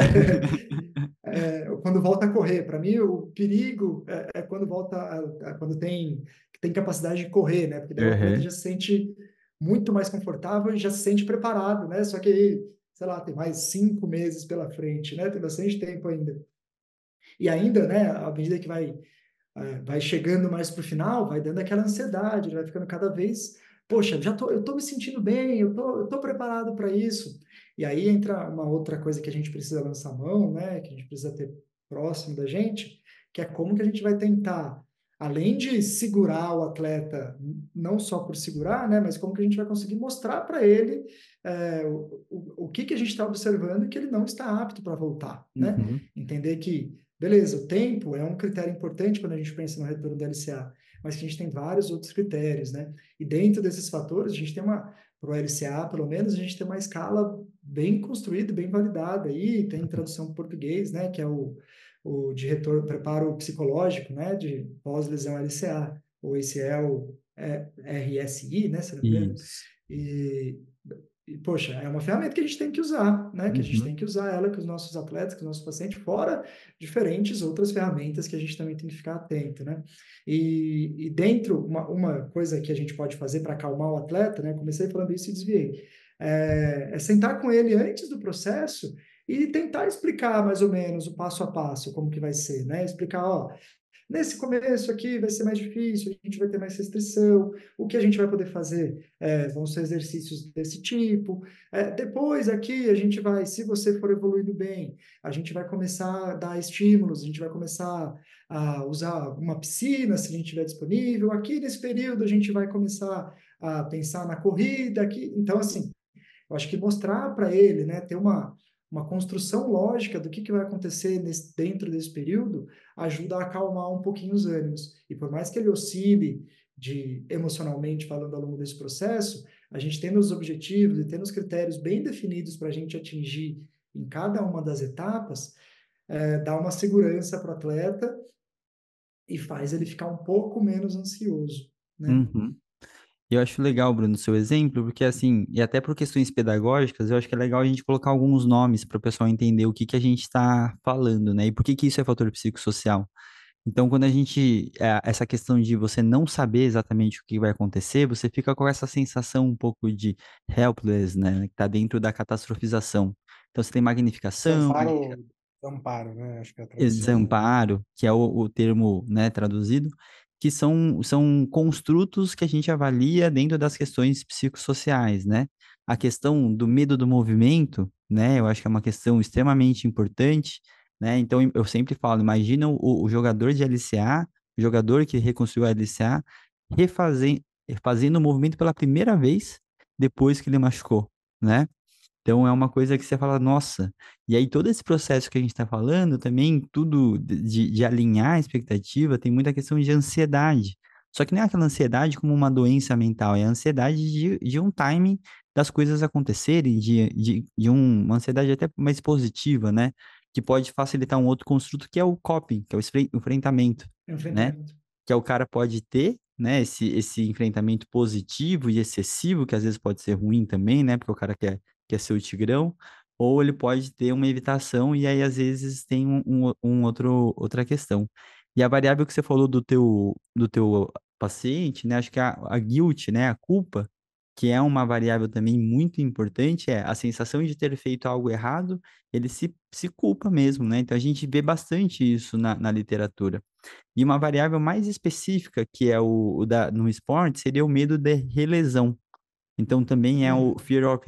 [SPEAKER 3] é, quando volta a correr, para mim o perigo é, é quando volta, a, a, quando tem, tem capacidade de correr, né? Porque daí uhum. já se sente muito mais confortável e já se sente preparado, né? Só que, sei lá, tem mais cinco meses pela frente, né? Tem bastante tempo ainda. E ainda, né, à medida que vai, é, vai chegando mais para o final, vai dando aquela ansiedade, vai ficando cada vez, poxa, já tô, eu estou me sentindo bem, eu tô, eu tô preparado para isso. E aí entra uma outra coisa que a gente precisa lançar mão, né, que a gente precisa ter próximo da gente, que é como que a gente vai tentar, além de segurar o atleta, não só por segurar, né, mas como que a gente vai conseguir mostrar para ele é, o, o, o, que, que a gente está observando que ele não está apto para voltar, né? Uhum. Entender que Beleza, o tempo é um critério importante quando a gente pensa no retorno do LCA, mas que a gente tem vários outros critérios, né? E dentro desses fatores, a gente tem uma, para o LCA, pelo menos, a gente tem uma escala bem construída, bem validada aí, tem tradução em português, né? Que é o, o de retorno, preparo psicológico, né? De pós-lesão LCA, ou ACL é, RSI, né? Se não me engano. E e, poxa, é uma ferramenta que a gente tem que usar, né? Que a gente uhum. tem que usar ela com os nossos atletas, com os nossos pacientes, fora diferentes outras ferramentas que a gente também tem que ficar atento, né? E, e dentro, uma, uma coisa que a gente pode fazer para acalmar o atleta, né? Comecei falando isso e desviei. É, é sentar com ele antes do processo e tentar explicar mais ou menos o passo a passo, como que vai ser, né? Explicar, ó, Nesse começo aqui vai ser mais difícil, a gente vai ter mais restrição. O que a gente vai poder fazer é, vão ser exercícios desse tipo. É, depois aqui a gente vai, se você for evoluindo bem, a gente vai começar a dar estímulos, a gente vai começar a usar uma piscina se a gente tiver disponível. Aqui nesse período a gente vai começar a pensar na corrida. Aqui. Então, assim, eu acho que mostrar para ele, né, ter uma uma construção lógica do que, que vai acontecer nesse, dentro desse período ajuda a acalmar um pouquinho os ânimos. E por mais que ele oscile de emocionalmente falando ao longo desse processo, a gente tendo os objetivos e tendo os critérios bem definidos para a gente atingir em cada uma das etapas, é, dá uma segurança para o atleta e faz ele ficar um pouco menos ansioso. Né?
[SPEAKER 1] Uhum. Eu acho legal, Bruno, seu exemplo, porque assim, e até por questões pedagógicas, eu acho que é legal a gente colocar alguns nomes para o pessoal entender o que que a gente está falando, né? E por que que isso é fator psicossocial. Então, quando a gente, é, essa questão de você não saber exatamente o que vai acontecer, você fica com essa sensação um pouco de helpless, né? Que está dentro da catastrofização. Então, você tem magnificação.
[SPEAKER 2] Desamparo, desamparo né? Acho que é a
[SPEAKER 1] Desamparo, que é o, o termo, né, traduzido que são, são construtos que a gente avalia dentro das questões psicossociais, né? A questão do medo do movimento, né? Eu acho que é uma questão extremamente importante, né? Então, eu sempre falo, imagina o, o jogador de LCA jogador que reconstruiu a LCA refazendo, fazendo o movimento pela primeira vez depois que ele machucou, né? Então é uma coisa que você fala, nossa. E aí todo esse processo que a gente está falando, também tudo de, de alinhar a expectativa, tem muita questão de ansiedade. Só que não é aquela ansiedade como uma doença mental, é a ansiedade de, de um timing das coisas acontecerem, de, de, de um, uma ansiedade até mais positiva, né? Que pode facilitar um outro construto que é o coping, que é o enfrentamento, né? Que é o cara pode ter, né, esse, esse enfrentamento positivo e excessivo, que às vezes pode ser ruim também, né? Porque o cara quer que é seu tigrão, ou ele pode ter uma evitação e aí às vezes tem um, um, um, outro outra questão. E a variável que você falou do teu do teu paciente, né, acho que a, a guilt, né, a culpa, que é uma variável também muito importante, é a sensação de ter feito algo errado, ele se, se culpa mesmo, né? Então a gente vê bastante isso na, na literatura. E uma variável mais específica, que é o, o da, no esporte, seria o medo de relesão. Então também é o uhum. fear of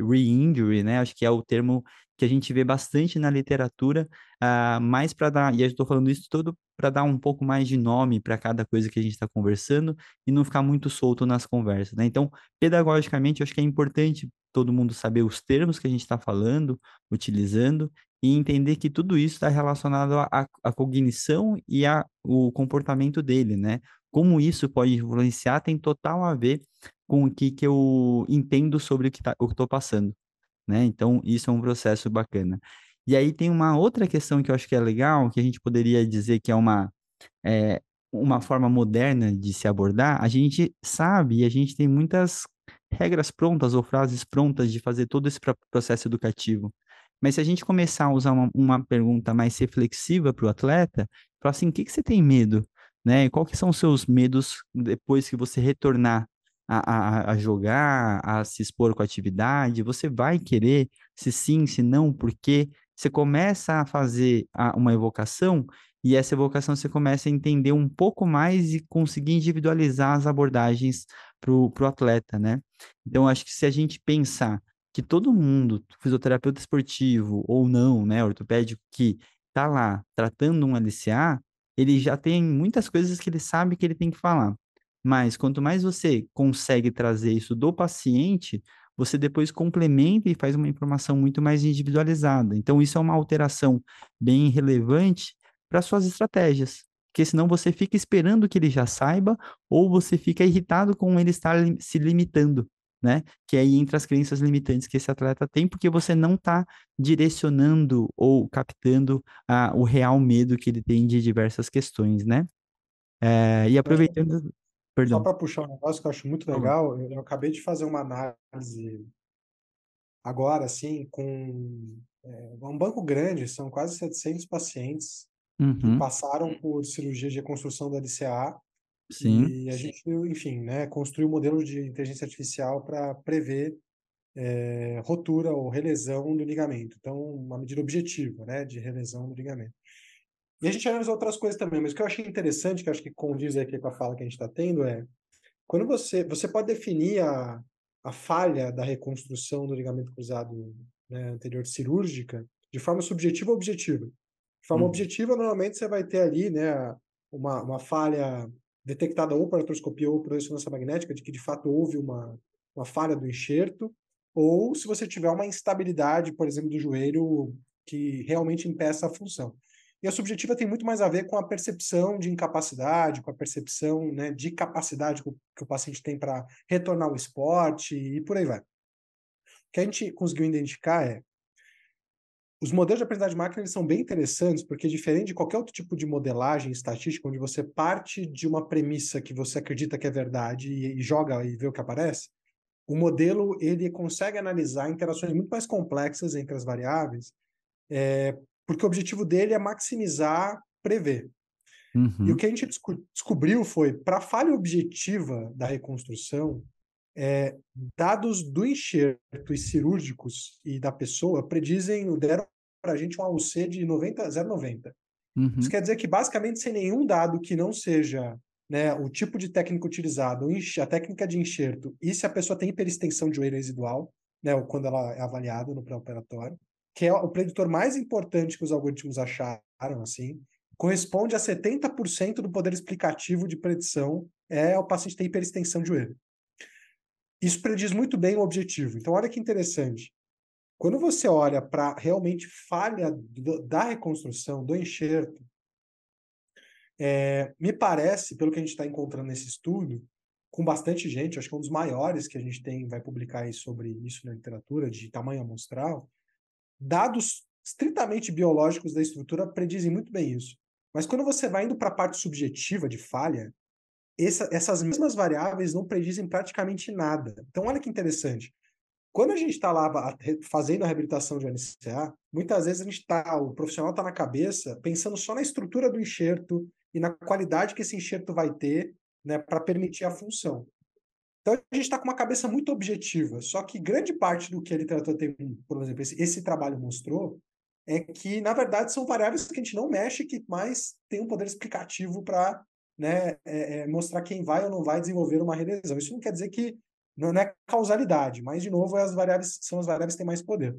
[SPEAKER 1] re-injury, né? Acho que é o termo que a gente vê bastante na literatura, uh, mais para dar, e eu estou falando isso todo para dar um pouco mais de nome para cada coisa que a gente está conversando e não ficar muito solto nas conversas, né? Então, pedagogicamente, eu acho que é importante todo mundo saber os termos que a gente está falando, utilizando, e entender que tudo isso está relacionado à cognição e ao comportamento dele, né? Como isso pode influenciar tem total a ver com o que, que eu entendo sobre o que tá, estou passando, né? Então, isso é um processo bacana. E aí tem uma outra questão que eu acho que é legal, que a gente poderia dizer que é uma, é, uma forma moderna de se abordar. A gente sabe a gente tem muitas regras prontas ou frases prontas de fazer todo esse processo educativo. Mas se a gente começar a usar uma, uma pergunta mais reflexiva para o atleta, falar assim, o que, que você tem medo? Né? Qual que são os seus medos depois que você retornar a, a, a jogar, a se expor com a atividade, você vai querer, se sim, se não, porque você começa a fazer a, uma evocação e essa evocação você começa a entender um pouco mais e conseguir individualizar as abordagens para o atleta, né? Então, acho que se a gente pensar que todo mundo, fisioterapeuta esportivo ou não, né, ortopédico, que está lá tratando um LCA, ele já tem muitas coisas que ele sabe que ele tem que falar. Mas quanto mais você consegue trazer isso do paciente, você depois complementa e faz uma informação muito mais individualizada. Então, isso é uma alteração bem relevante para suas estratégias. Porque senão você fica esperando que ele já saiba, ou você fica irritado com ele estar se limitando, né? Que aí entra as crenças limitantes que esse atleta tem, porque você não está direcionando ou captando ah, o real medo que ele tem de diversas questões, né? É, e aproveitando.
[SPEAKER 2] Perdão. Só para puxar um negócio que eu acho muito legal, eu, eu acabei de fazer uma análise agora, assim, com é, um banco grande, são quase 700 pacientes uhum. que passaram por cirurgia de reconstrução da LCA. Sim. E a gente, enfim, né, construiu um modelo de inteligência artificial para prever é, rotura ou relesão do ligamento. Então, uma medida objetiva, né, de relesão do ligamento. E a gente analisa outras coisas também, mas o que eu achei interessante, que acho que condiz aqui com a fala que a gente está tendo, é quando você, você pode definir a, a falha da reconstrução do ligamento cruzado né, anterior cirúrgica de forma subjetiva ou objetiva. De forma hum. objetiva, normalmente você vai ter ali né, uma, uma falha detectada ou por artroscopia ou por ressonância magnética, de que de fato houve uma, uma falha do enxerto, ou se você tiver uma instabilidade, por exemplo, do joelho que realmente impeça a função. E a subjetiva tem muito mais a ver com a percepção de incapacidade, com a percepção né, de capacidade que o paciente tem para retornar ao esporte e por aí vai. O que a gente conseguiu identificar é os modelos de aprendizagem de máquina eles são bem interessantes porque diferente de qualquer outro tipo de modelagem estatística onde você parte de uma premissa que você acredita que é verdade e, e joga e vê o que aparece, o modelo ele consegue analisar interações muito mais complexas entre as variáveis é, porque o objetivo dele é maximizar prever. Uhum. E o uhum. que a gente desco descobriu foi, para a falha objetiva da reconstrução, é, dados do enxerto e cirúrgicos e da pessoa predizem, deram para a gente um AUC de 90, 0,90. Uhum. Isso quer dizer que, basicamente, sem nenhum dado que não seja né, o tipo de técnica utilizado, a técnica de enxerto, e se a pessoa tem hiperextensão de joelho residual, né, quando ela é avaliada no pré-operatório, que é o preditor mais importante que os algoritmos acharam, assim, corresponde a 70% do poder explicativo de predição é o paciente ter hiperextensão de joelho. Isso prediz muito bem o objetivo. Então, olha que interessante. Quando você olha para realmente falha do, da reconstrução, do enxerto, é, me parece, pelo que a gente está encontrando nesse estudo, com bastante gente, acho que é um dos maiores que a gente tem, vai publicar sobre isso na literatura, de tamanho amostral, dados estritamente biológicos da estrutura predizem muito bem isso. Mas quando você vai indo para a parte subjetiva de falha, essa, essas mesmas variáveis não predizem praticamente nada. Então, olha que interessante. Quando a gente está lá fazendo a reabilitação de NCA, muitas vezes a gente está, o profissional está na cabeça pensando só na estrutura do enxerto e na qualidade que esse enxerto vai ter né, para permitir a função. Então a gente está com uma cabeça muito objetiva, só que grande parte do que a literatura tem, por exemplo, esse, esse trabalho mostrou, é que, na verdade, são variáveis que a gente não mexe, que mais tem um poder explicativo para né, é, é, mostrar quem vai ou não vai desenvolver uma relesão. Isso não quer dizer que não é causalidade, mas, de novo, as variáveis são as variáveis que têm mais poder.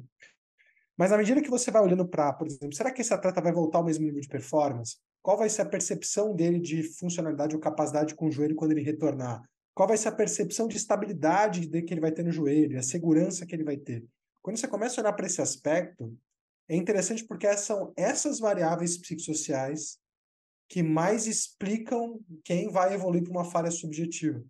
[SPEAKER 2] Mas à medida que você vai olhando para, por exemplo, será que esse atleta vai voltar ao mesmo nível de performance? Qual vai ser a percepção dele de funcionalidade ou capacidade com o joelho quando ele retornar? Qual vai ser a percepção de estabilidade de que ele vai ter no joelho, a segurança que ele vai ter? Quando você começa a olhar para esse aspecto, é interessante porque são essas variáveis psicossociais que mais explicam quem vai evoluir para uma falha subjetiva.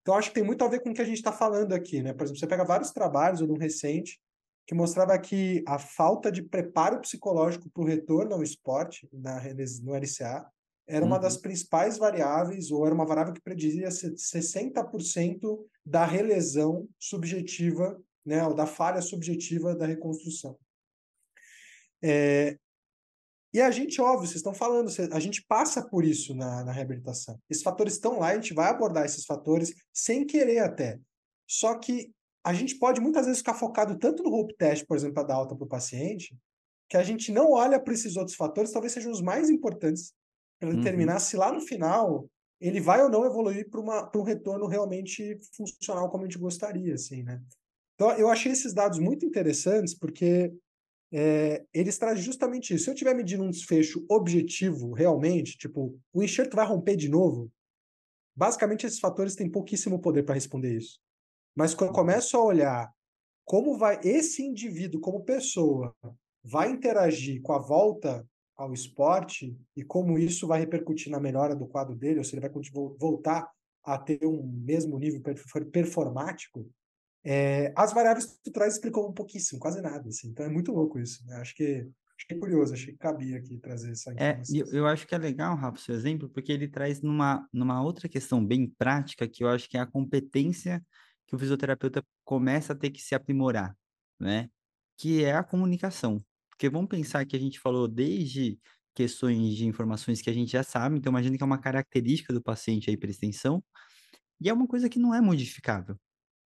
[SPEAKER 2] Então, acho que tem muito a ver com o que a gente está falando aqui, né? Por exemplo, você pega vários trabalhos, ou um recente, que mostrava que a falta de preparo psicológico para o retorno ao esporte na, no LCA era uma das uhum. principais variáveis, ou era uma variável que predizia 60% da relesão subjetiva, né, ou da falha subjetiva da reconstrução. É, e a gente, óbvio, vocês estão falando, a gente passa por isso na, na reabilitação. Esses fatores estão lá, a gente vai abordar esses fatores sem querer até. Só que a gente pode muitas vezes ficar focado tanto no hope test, por exemplo, para dar alta para o paciente, que a gente não olha para esses outros fatores, talvez sejam os mais importantes, para uhum. determinar uhum. se lá no final ele vai ou não evoluir para um retorno realmente funcional como a gente gostaria, assim, né? Então, eu achei esses dados muito interessantes, porque é, eles trazem justamente isso. Se eu estiver medindo um desfecho objetivo, realmente, tipo, o enxerto vai romper de novo, basicamente esses fatores têm pouquíssimo poder para responder isso. Mas quando eu começo a olhar como vai esse indivíduo, como pessoa, vai interagir com a volta ao esporte e como isso vai repercutir na melhora do quadro dele, ou se ele vai voltar a ter um mesmo nível performático, é, as variáveis estruturais explicam um pouquíssimo, quase nada. Assim. Então é muito louco isso. Né? Acho que que é curioso, achei que cabia aqui trazer essa
[SPEAKER 1] é, informação. É, eu, eu acho que é legal, Rafa, seu exemplo, porque ele traz numa, numa outra questão bem prática, que eu acho que é a competência que o fisioterapeuta começa a ter que se aprimorar, né? Que é a comunicação. Porque vamos pensar que a gente falou desde questões de informações que a gente já sabe, então imagina que é uma característica do paciente a hiperextensão, e é uma coisa que não é modificável.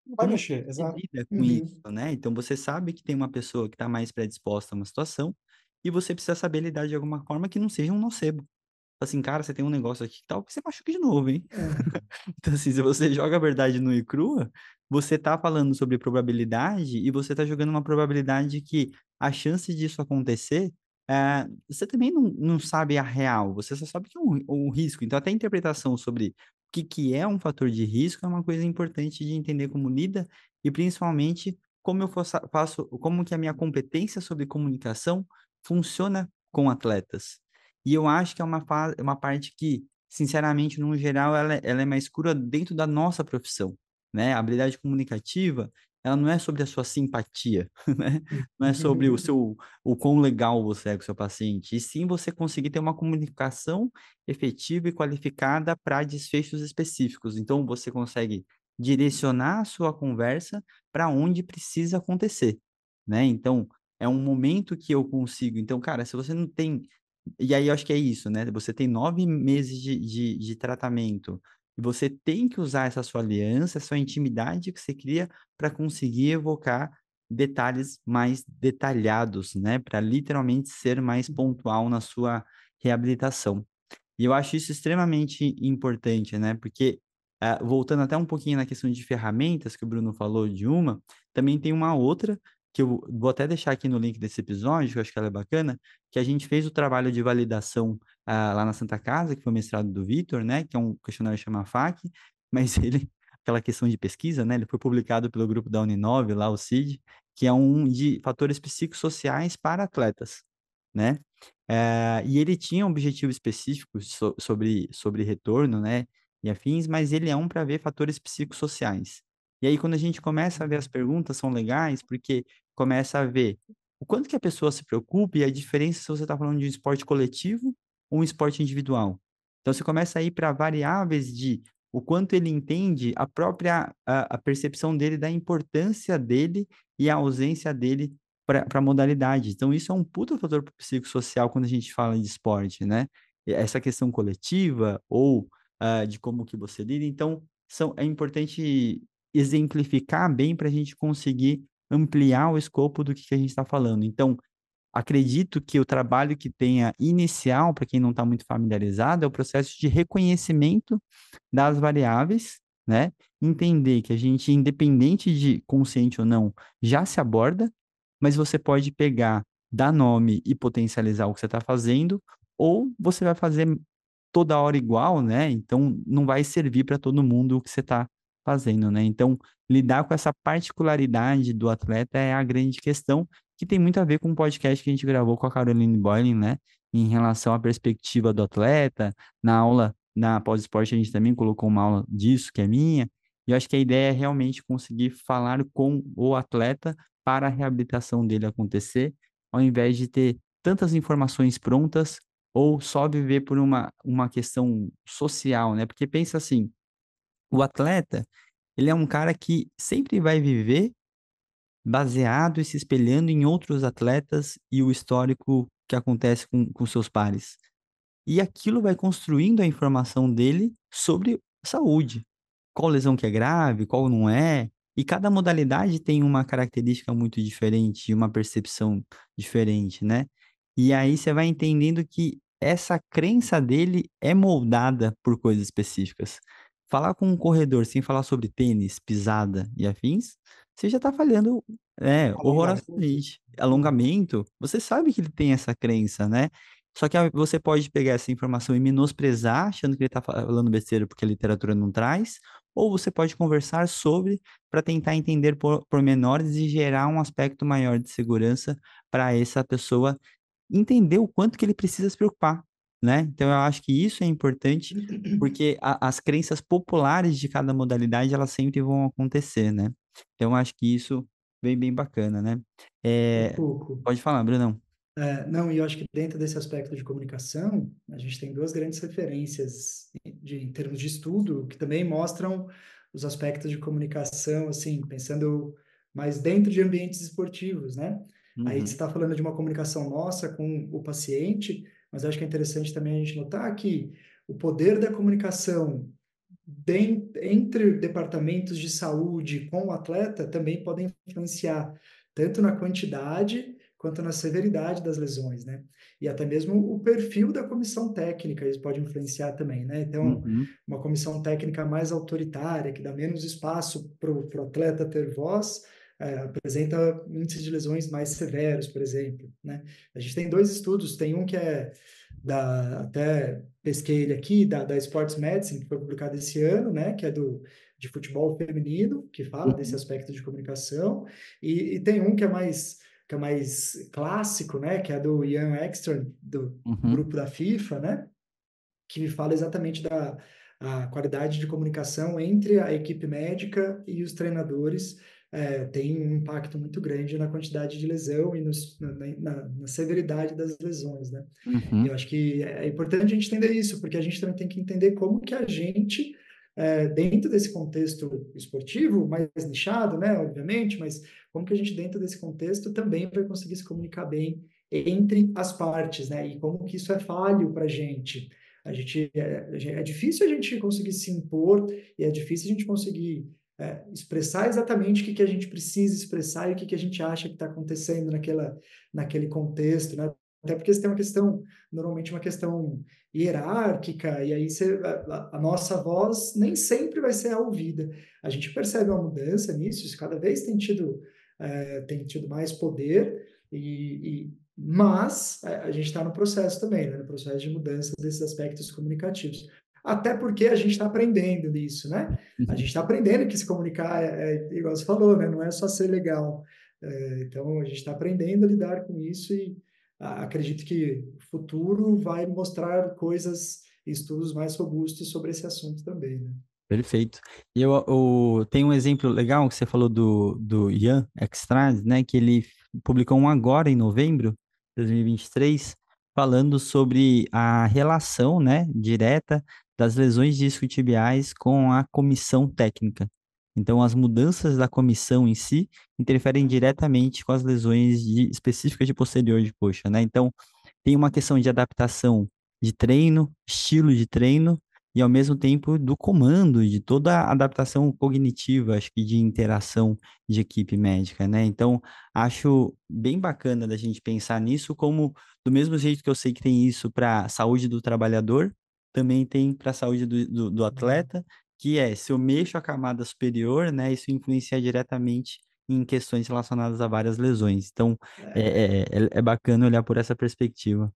[SPEAKER 2] Não vai mexer, exato.
[SPEAKER 1] com uhum. isso, né? Então você sabe que tem uma pessoa que está mais predisposta a uma situação, e você precisa saber lidar de alguma forma que não seja um nocebo assim, cara, você tem um negócio aqui que tal você machuca de novo, hein? É. então, assim, se você joga a verdade no e crua, você tá falando sobre probabilidade e você tá jogando uma probabilidade que a chance disso acontecer, é, você também não, não sabe a real, você só sabe que é um, um risco. Então, até a interpretação sobre o que, que é um fator de risco é uma coisa importante de entender como lida e, principalmente, como eu faço, como que a minha competência sobre comunicação funciona com atletas. E eu acho que é uma, uma parte que, sinceramente, no geral, ela, é, ela é mais escura dentro da nossa profissão, né? A habilidade comunicativa, ela não é sobre a sua simpatia, né? Não é sobre o seu, o quão legal você é com o seu paciente, e sim você conseguir ter uma comunicação efetiva e qualificada para desfechos específicos. Então, você consegue direcionar a sua conversa para onde precisa acontecer, né? Então, é um momento que eu consigo. Então, cara, se você não tem e aí eu acho que é isso, né? Você tem nove meses de, de, de tratamento e você tem que usar essa sua aliança, essa sua intimidade que você cria para conseguir evocar detalhes mais detalhados, né? Para literalmente ser mais uhum. pontual na sua reabilitação. E eu acho isso extremamente importante, né? Porque, uh, voltando até um pouquinho na questão de ferramentas, que o Bruno falou de uma, também tem uma outra que eu vou até deixar aqui no link desse episódio, que eu acho que ela é bacana, que a gente fez o trabalho de validação uh, lá na Santa Casa, que foi o mestrado do Vitor, né, que é um questionário chamado FAC, mas ele, aquela questão de pesquisa, né, ele foi publicado pelo grupo da Uninove, lá o CID, que é um de fatores psicossociais para atletas, né, uh, e ele tinha um objetivo específico so, sobre, sobre retorno, né, e afins, mas ele é um para ver fatores psicossociais. E aí, quando a gente começa a ver as perguntas, são legais, porque começa a ver o quanto que a pessoa se preocupa e a diferença se você está falando de um esporte coletivo ou um esporte individual. Então, você começa a ir para variáveis de o quanto ele entende a própria a, a percepção dele da importância dele e a ausência dele para a modalidade. Então, isso é um puta fator psicossocial quando a gente fala de esporte, né? Essa questão coletiva ou uh, de como que você lida. Então, são, é importante exemplificar bem para a gente conseguir ampliar o escopo do que, que a gente está falando. Então, acredito que o trabalho que tenha inicial, para quem não está muito familiarizado, é o processo de reconhecimento das variáveis, né? Entender que a gente, independente de consciente ou não, já se aborda, mas você pode pegar, dar nome e potencializar o que você está fazendo, ou você vai fazer toda hora igual, né? Então não vai servir para todo mundo o que você está fazendo, né? Então lidar com essa particularidade do atleta é a grande questão que tem muito a ver com o um podcast que a gente gravou com a Caroline Boylan, né? Em relação à perspectiva do atleta, na aula, na pós-esporte a gente também colocou uma aula disso, que é minha, e eu acho que a ideia é realmente conseguir falar com o atleta para a reabilitação dele acontecer, ao invés de ter tantas informações prontas ou só viver por uma, uma questão social, né? Porque pensa assim, o atleta, ele é um cara que sempre vai viver baseado e se espelhando em outros atletas e o histórico que acontece com, com seus pares. E aquilo vai construindo a informação dele sobre saúde. Qual lesão que é grave, qual não é. E cada modalidade tem uma característica muito diferente, uma percepção diferente, né? E aí você vai entendendo que essa crença dele é moldada por coisas específicas. Falar com um corredor sem falar sobre tênis, pisada e afins, você já está falhando é, horrorosamente. Alongamento, você sabe que ele tem essa crença, né? Só que você pode pegar essa informação e menosprezar, achando que ele está falando besteira porque a literatura não traz, ou você pode conversar sobre para tentar entender por pormenores e gerar um aspecto maior de segurança para essa pessoa entender o quanto que ele precisa se preocupar, né? Então eu acho que isso é importante, porque a, as crenças populares de cada modalidade elas sempre vão acontecer, né? Então eu acho que isso vem bem bacana, né? É, um pode falar, Brunão.
[SPEAKER 3] É, não, e eu acho que dentro desse aspecto de comunicação, a gente tem duas grandes referências de, em termos de estudo que também mostram os aspectos de comunicação, assim, pensando mais dentro de ambientes esportivos, né? Uhum. Aí você está falando de uma comunicação nossa com o paciente, mas acho que é interessante também a gente notar que o poder da comunicação entre departamentos de saúde com o atleta também podem influenciar tanto na quantidade quanto na severidade das lesões, né? E até mesmo o perfil da comissão técnica, isso pode influenciar também, né? Então, uhum. uma comissão técnica mais autoritária, que dá menos espaço para o atleta ter voz, é, apresenta índices de lesões mais severos, por exemplo. Né? A gente tem dois estudos, tem um que é da, até pesquei ele aqui, da, da Sports Medicine, que foi publicado esse ano, né, que é do, de futebol feminino, que fala desse uhum. aspecto de comunicação, e, e, tem um que é mais que é mais clássico, né, que é do Ian Ekstrom, do uhum. grupo da FIFA, né, que fala exatamente da a qualidade de comunicação entre a equipe médica e os treinadores é, tem um impacto muito grande na quantidade de lesão e nos, na, na, na, severidade das lesões, né? Uhum. Eu acho que é importante a gente entender isso, porque a gente também tem que entender como que a gente, é, dentro desse contexto esportivo, mais nichado, né, obviamente, mas como que a gente, dentro desse contexto, também vai conseguir se comunicar bem entre as partes, né? E como que isso é falho para a gente. A gente é, é difícil a gente conseguir se impor e é difícil a gente conseguir é, expressar exatamente o que, que a gente precisa expressar e o que, que a gente acha que está acontecendo naquela, naquele contexto, né? Até porque você tem uma questão, normalmente uma questão hierárquica, e aí você, a, a, nossa voz nem sempre vai ser ouvida. A gente percebe uma mudança nisso, isso cada vez tem tido é, tem tido mais poder, e, e mas a gente está no processo também, né? no processo de mudança desses aspectos comunicativos. Até porque a gente está aprendendo isso, né? A gente está aprendendo que se comunicar é, é, igual você falou, né? Não é só ser legal. É, então, a gente está aprendendo a lidar com isso e a, acredito que o futuro vai mostrar coisas, estudos mais robustos sobre esse assunto também, né?
[SPEAKER 1] Perfeito. E eu, eu tenho um exemplo legal que você falou do, do Ian Extras, né? Que ele publicou um agora em novembro de 2023, falando sobre a relação, né, direta das lesões discotibiais com a comissão técnica. Então, as mudanças da comissão em si interferem diretamente com as lesões de, específicas de posterior de coxa, né? Então, tem uma questão de adaptação de treino, estilo de treino e ao mesmo tempo do comando, de toda a adaptação cognitiva, acho que de interação de equipe médica, né? Então, acho bem bacana da gente pensar nisso como do mesmo jeito que eu sei que tem isso para a saúde do trabalhador, também tem para a saúde do, do, do, atleta, que é, se eu mexo a camada superior, né, isso influencia diretamente em questões relacionadas a várias lesões. Então, é, é, é, é bacana olhar por essa perspectiva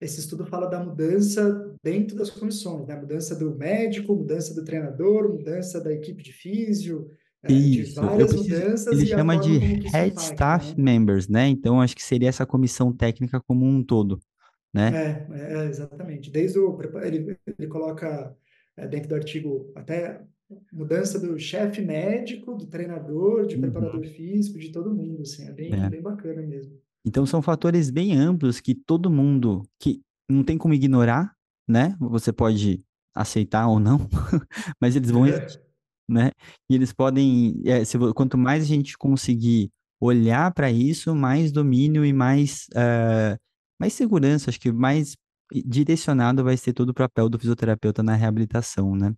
[SPEAKER 3] esse estudo fala da mudança dentro das comissões, né? Mudança do médico, mudança do treinador, mudança da equipe de físio,
[SPEAKER 1] é, de várias preciso. Ele chama de Head Staff né? Members, né? Então, acho que seria essa comissão técnica como um todo,
[SPEAKER 3] né? É, é exatamente. Desde o... Ele, ele coloca é, dentro do artigo até mudança do chefe médico, do treinador, de uhum. preparador físico, de todo mundo, assim. É bem, é. bem bacana mesmo.
[SPEAKER 1] Então são fatores bem amplos que todo mundo que não tem como ignorar, né? Você pode aceitar ou não, mas eles vão existir, né? E eles podem, é, se, quanto mais a gente conseguir olhar para isso, mais domínio e mais, uh, mais segurança, acho que mais direcionado vai ser todo o papel do fisioterapeuta na reabilitação, né?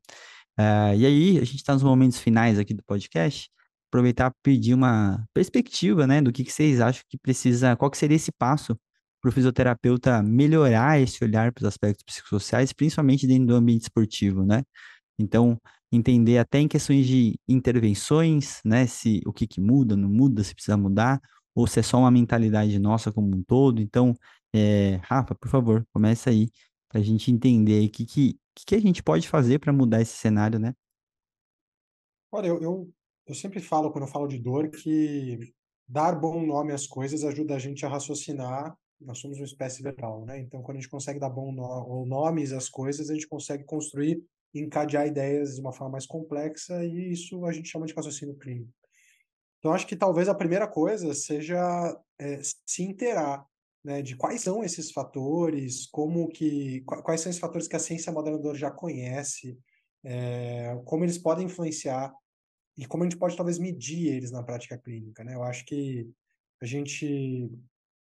[SPEAKER 1] Uh, e aí, a gente está nos momentos finais aqui do podcast, aproveitar e pedir uma perspectiva, né, do que, que vocês acham que precisa, qual que seria esse passo para o fisioterapeuta melhorar esse olhar para os aspectos psicossociais, principalmente dentro do ambiente esportivo, né? Então, entender até em questões de intervenções, né, se o que, que muda, não muda, se precisa mudar, ou se é só uma mentalidade nossa como um todo. Então, é, Rafa, por favor, começa aí para a gente entender o que, que, que a gente pode fazer para mudar esse cenário, né?
[SPEAKER 2] Olha, eu, eu eu sempre falo, quando eu falo de dor, que dar bom nome às coisas ajuda a gente a raciocinar. Nós somos uma espécie verbal, né? Então, quando a gente consegue dar bom no, ou nomes às coisas, a gente consegue construir encadear ideias de uma forma mais complexa, e isso a gente chama de raciocínio clínico. Então, acho que talvez a primeira coisa seja é, se inteirar né, de quais são esses fatores, como que quais são esses fatores que a ciência moderna já conhece, é, como eles podem influenciar e como a gente pode talvez medir eles na prática clínica, né? Eu acho que a gente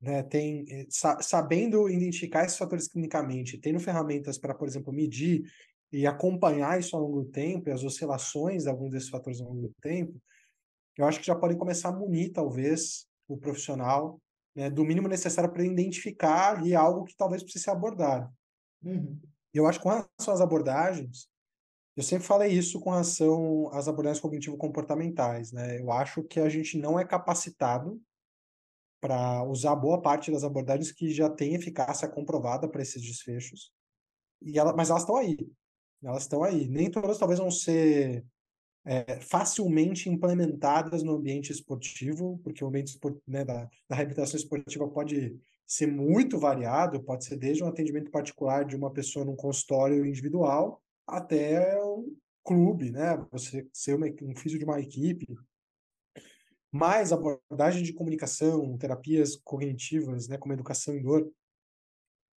[SPEAKER 2] né, tem, eh, sabendo identificar esses fatores clinicamente, tendo ferramentas para, por exemplo, medir e acompanhar isso ao longo do tempo, e as oscilações de alguns desses fatores ao longo do tempo, eu acho que já podem começar a munir, talvez, o profissional né, do mínimo necessário para identificar ali algo que talvez precise ser abordado. Uhum. Eu acho que com relação às abordagens, eu sempre falei isso com relação às abordagens cognitivo-comportamentais, né? Eu acho que a gente não é capacitado para usar boa parte das abordagens que já têm eficácia comprovada para esses desfechos. E ela, mas elas estão aí. Elas estão aí. Nem todas talvez vão ser é, facilmente implementadas no ambiente esportivo, porque o ambiente né, da, da reabilitação esportiva pode ser muito variado, pode ser desde um atendimento particular de uma pessoa num consultório individual, até um clube, né? Você ser uma, um físico de uma equipe. Mas abordagem de comunicação, terapias cognitivas, né, como educação em dor,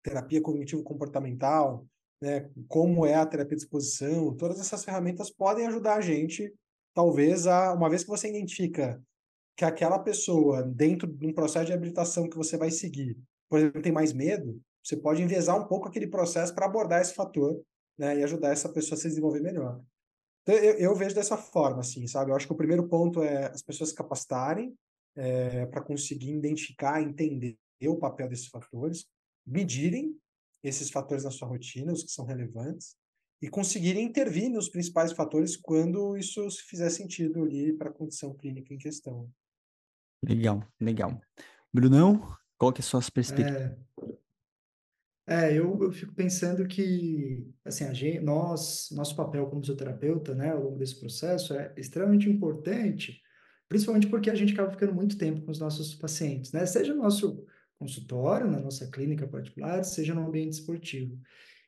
[SPEAKER 2] terapia cognitivo-comportamental, né, como é a terapia de exposição, todas essas ferramentas podem ajudar a gente, talvez, a, uma vez que você identifica que aquela pessoa, dentro de um processo de habilitação que você vai seguir, por exemplo, tem mais medo, você pode envezar um pouco aquele processo para abordar esse fator né, e ajudar essa pessoa a se desenvolver melhor. Então, eu, eu, vejo dessa forma, assim, sabe? Eu acho que o primeiro ponto é as pessoas se capacitarem é, para conseguir identificar, entender o papel desses fatores, medirem esses fatores na sua rotina, os que são relevantes, e conseguirem intervir nos principais fatores quando isso fizer sentido ali para a condição clínica em questão.
[SPEAKER 1] Legal, legal. Brunão, qual que é a sua perspectiva?
[SPEAKER 3] É, é eu, eu fico pensando que, assim, a gente, nós, nosso papel como fisioterapeuta, né, ao longo desse processo é extremamente importante, principalmente porque a gente acaba ficando muito tempo com os nossos pacientes, né, seja no nosso consultório, na nossa clínica particular, seja no ambiente esportivo.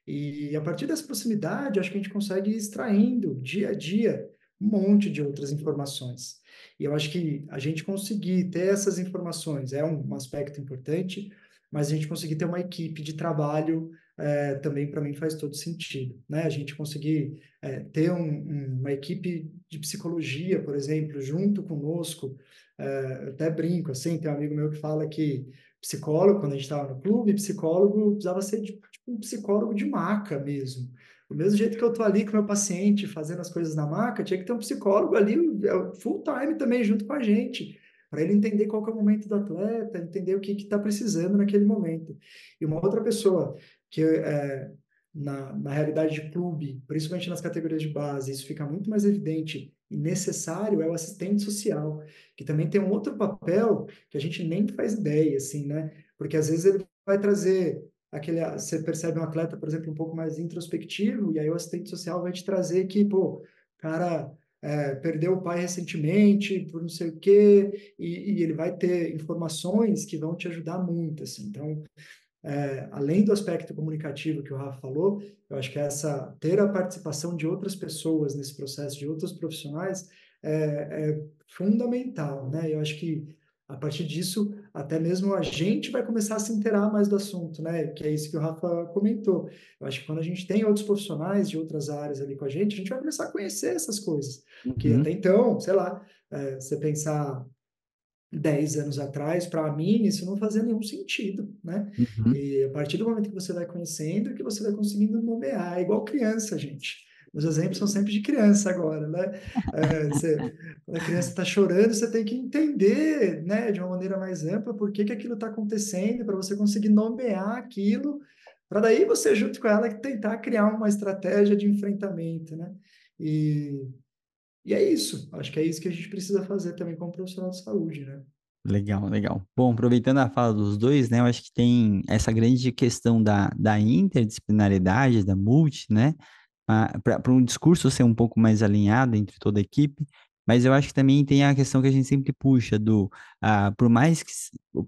[SPEAKER 3] E a partir dessa proximidade, acho que a gente consegue ir extraindo dia a dia um monte de outras informações. E eu acho que a gente conseguir ter essas informações é um aspecto importante, mas a gente conseguir ter uma equipe de trabalho é, também para mim faz todo sentido, né? A gente conseguir é, ter um, um, uma equipe de psicologia, por exemplo, junto conosco, é, até brinco assim, tem um amigo meu que fala que psicólogo, quando a gente estava no clube, psicólogo precisava ser tipo, um psicólogo de maca mesmo. Do mesmo jeito que eu estou ali com meu paciente fazendo as coisas na maca, tinha que ter um psicólogo ali é, full time também junto com a gente para ele entender qual é o momento do atleta, entender o que está precisando naquele momento. E uma outra pessoa que é, na, na realidade de clube, principalmente nas categorias de base, isso fica muito mais evidente e necessário é o assistente social, que também tem um outro papel que a gente nem faz ideia, assim, né? Porque às vezes ele vai trazer aquele, você percebe um atleta, por exemplo, um pouco mais introspectivo, e aí o assistente social vai te trazer que, pô, cara é, perdeu o pai recentemente, por não sei o quê, e, e, ele vai ter informações que vão te ajudar muito, assim. Então, é, além do aspecto comunicativo que o Rafa falou, eu acho que essa ter a participação de outras pessoas nesse processo, de outros profissionais, é, é fundamental, né? Eu acho que a partir disso, até mesmo a gente vai começar a se inteirar mais do assunto, né? Que é isso que o Rafa comentou. Eu acho que quando a gente tem outros profissionais de outras áreas ali com a gente, a gente vai começar a conhecer essas coisas. Uhum. Que até então, sei lá, é, você pensar 10 anos atrás, para mim, isso não fazia nenhum sentido, né? Uhum. E a partir do momento que você vai conhecendo, que você vai conseguindo nomear, é igual criança, gente. Os exemplos são sempre de criança agora, né? É, você, quando a criança está chorando, você tem que entender, né, de uma maneira mais ampla, por que, que aquilo está acontecendo, para você conseguir nomear aquilo, para daí você, junto com ela, tentar criar uma estratégia de enfrentamento, né? E, e é isso. Acho que é isso que a gente precisa fazer também como profissional de saúde, né?
[SPEAKER 1] Legal, legal. Bom, aproveitando a fala dos dois, né, eu acho que tem essa grande questão da, da interdisciplinaridade, da multi, né, para um discurso ser um pouco mais alinhado entre toda a equipe, mas eu acho que também tem a questão que a gente sempre puxa do, uh, por mais que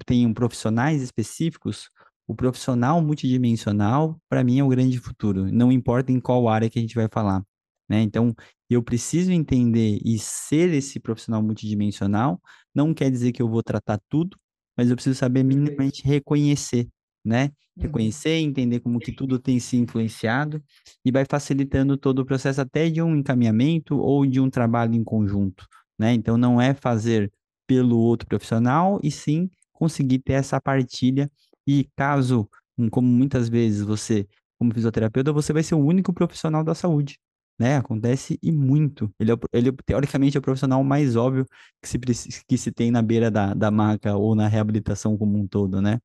[SPEAKER 1] tenham profissionais específicos, o profissional multidimensional, para mim, é o grande futuro, não importa em qual área que a gente vai falar, né? Então, eu preciso entender e ser esse profissional multidimensional, não quer dizer que eu vou tratar tudo, mas eu preciso saber minimamente reconhecer né? Uhum. Reconhecer, entender como que tudo tem se influenciado e vai facilitando todo o processo até de um encaminhamento ou de um trabalho em conjunto, né? Então não é fazer pelo outro profissional e sim conseguir ter essa partilha e caso, como muitas vezes você, como fisioterapeuta, você vai ser o único profissional da saúde, né? Acontece e muito. Ele, é, ele teoricamente é o profissional mais óbvio que se, que se tem na beira da, da maca ou na reabilitação como um todo, né?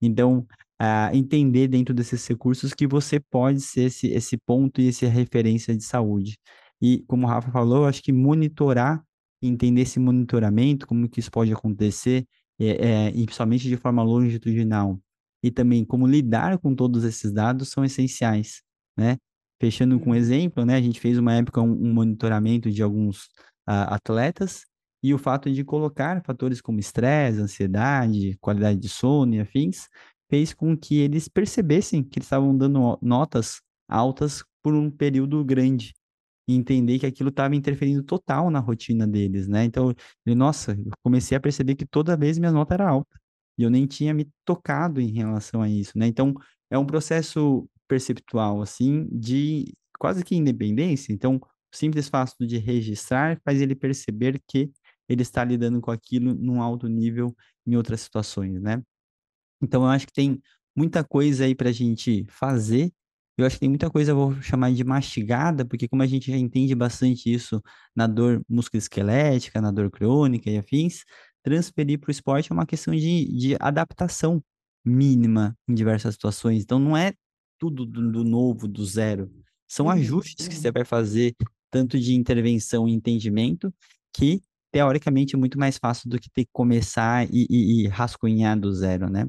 [SPEAKER 1] Então, entender dentro desses recursos que você pode ser esse, esse ponto e essa referência de saúde. E, como o Rafa falou, acho que monitorar, entender esse monitoramento, como que isso pode acontecer, é, é, e principalmente de forma longitudinal, e também como lidar com todos esses dados são essenciais, né? Fechando com um uhum. exemplo, né? A gente fez uma época um, um monitoramento de alguns uh, atletas e o fato de colocar fatores como estresse, ansiedade, qualidade de sono e afins, fez com que eles percebessem que eles estavam dando notas altas por um período grande e entender que aquilo estava interferindo total na rotina deles, né? Então, eu, nossa, eu comecei a perceber que toda vez minha nota era alta e eu nem tinha me tocado em relação a isso, né? Então, é um processo perceptual, assim, de quase que independência. Então, o simples fato de registrar faz ele perceber que ele está lidando com aquilo num alto nível em outras situações, né? Então, eu acho que tem muita coisa aí para a gente fazer. Eu acho que tem muita coisa, eu vou chamar de mastigada, porque como a gente já entende bastante isso na dor musculoesquelética, na dor crônica e afins, transferir para o esporte é uma questão de, de adaptação mínima em diversas situações. Então, não é tudo do, do novo, do zero. São uhum, ajustes que você vai fazer, tanto de intervenção e entendimento, que teoricamente muito mais fácil do que ter que começar e, e, e rascunhar do zero, né?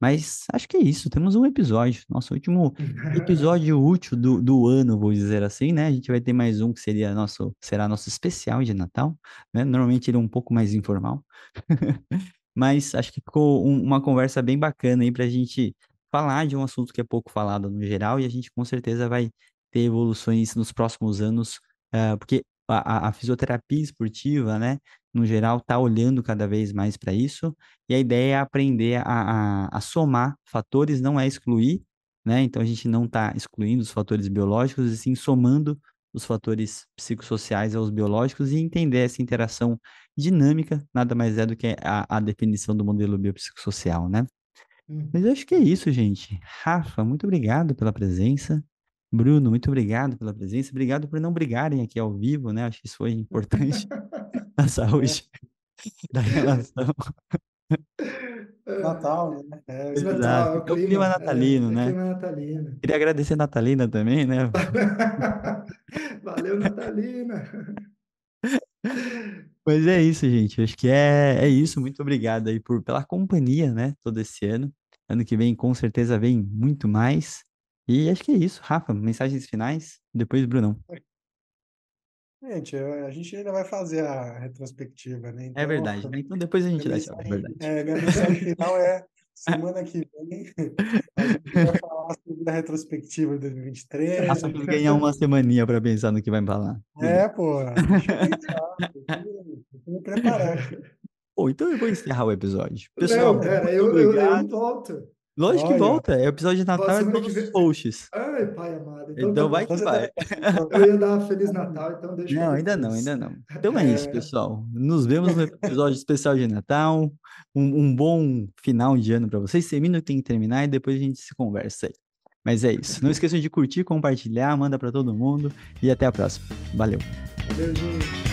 [SPEAKER 1] Mas acho que é isso, temos um episódio, nosso último episódio útil do, do ano, vou dizer assim, né? A gente vai ter mais um que seria nosso, será nosso especial de Natal, né? Normalmente ele é um pouco mais informal, mas acho que ficou um, uma conversa bem bacana aí pra gente falar de um assunto que é pouco falado no geral e a gente com certeza vai ter evoluções nos próximos anos, uh, porque a, a, fisioterapia esportiva, né, no geral, está olhando cada vez mais para isso, e a ideia é aprender a, a, a, somar fatores, não é excluir, né? Então a gente não está excluindo os fatores biológicos, e sim somando os fatores psicossociais aos biológicos e entender essa interação dinâmica, nada mais é do que a, a definição do modelo biopsicossocial, né? Mas acho que é isso, gente. Rafa, muito obrigado pela presença. Bruno, muito obrigado pela presença. Obrigado por não brigarem aqui ao vivo, né? Acho que isso foi importante na saúde da relação.
[SPEAKER 2] Natal, né?
[SPEAKER 3] É, Exato. Natal, é o clima,
[SPEAKER 1] clima natalino,
[SPEAKER 3] é,
[SPEAKER 1] né?
[SPEAKER 3] É clima natalino.
[SPEAKER 1] Queria agradecer a Natalina também, né?
[SPEAKER 3] Valeu, Natalina.
[SPEAKER 1] Mas é isso, gente. Acho que é, é isso. Muito obrigado aí por, pela companhia, né? Todo esse ano. Ano que vem, com certeza, vem muito mais. E acho que é isso. Rafa, mensagens finais, depois Brunão.
[SPEAKER 2] Gente, a gente ainda vai fazer a retrospectiva, né?
[SPEAKER 1] Então, é verdade, né? Então depois a gente dá tchau, é verdade.
[SPEAKER 2] É, minha mensagem final é semana que vem a gente vai falar sobre a retrospectiva de 2023.
[SPEAKER 1] Rafa vai ganhar uma semaninha para pensar no que vai falar.
[SPEAKER 2] É, pô, deixa eu pensar, deixa eu me preparar.
[SPEAKER 1] Pô, então eu vou encerrar o episódio. Pessoal,
[SPEAKER 3] Não, pera, eu, eu, eu volto.
[SPEAKER 1] Lógico que volta, é o episódio de Natal e todos os posts.
[SPEAKER 3] Ai, pai amado.
[SPEAKER 1] Então, então vai que vai.
[SPEAKER 3] Eu ia dar Feliz Natal, então deixa
[SPEAKER 1] Não, ainda não, ainda não. Então é, é isso, pessoal. Nos vemos no episódio especial de Natal. Um, um bom final de ano para vocês. Termina o que tem que terminar e depois a gente se conversa aí. Mas é isso. Não esqueçam de curtir, compartilhar, manda para todo mundo e até a próxima. Valeu.
[SPEAKER 3] Valeu, gente.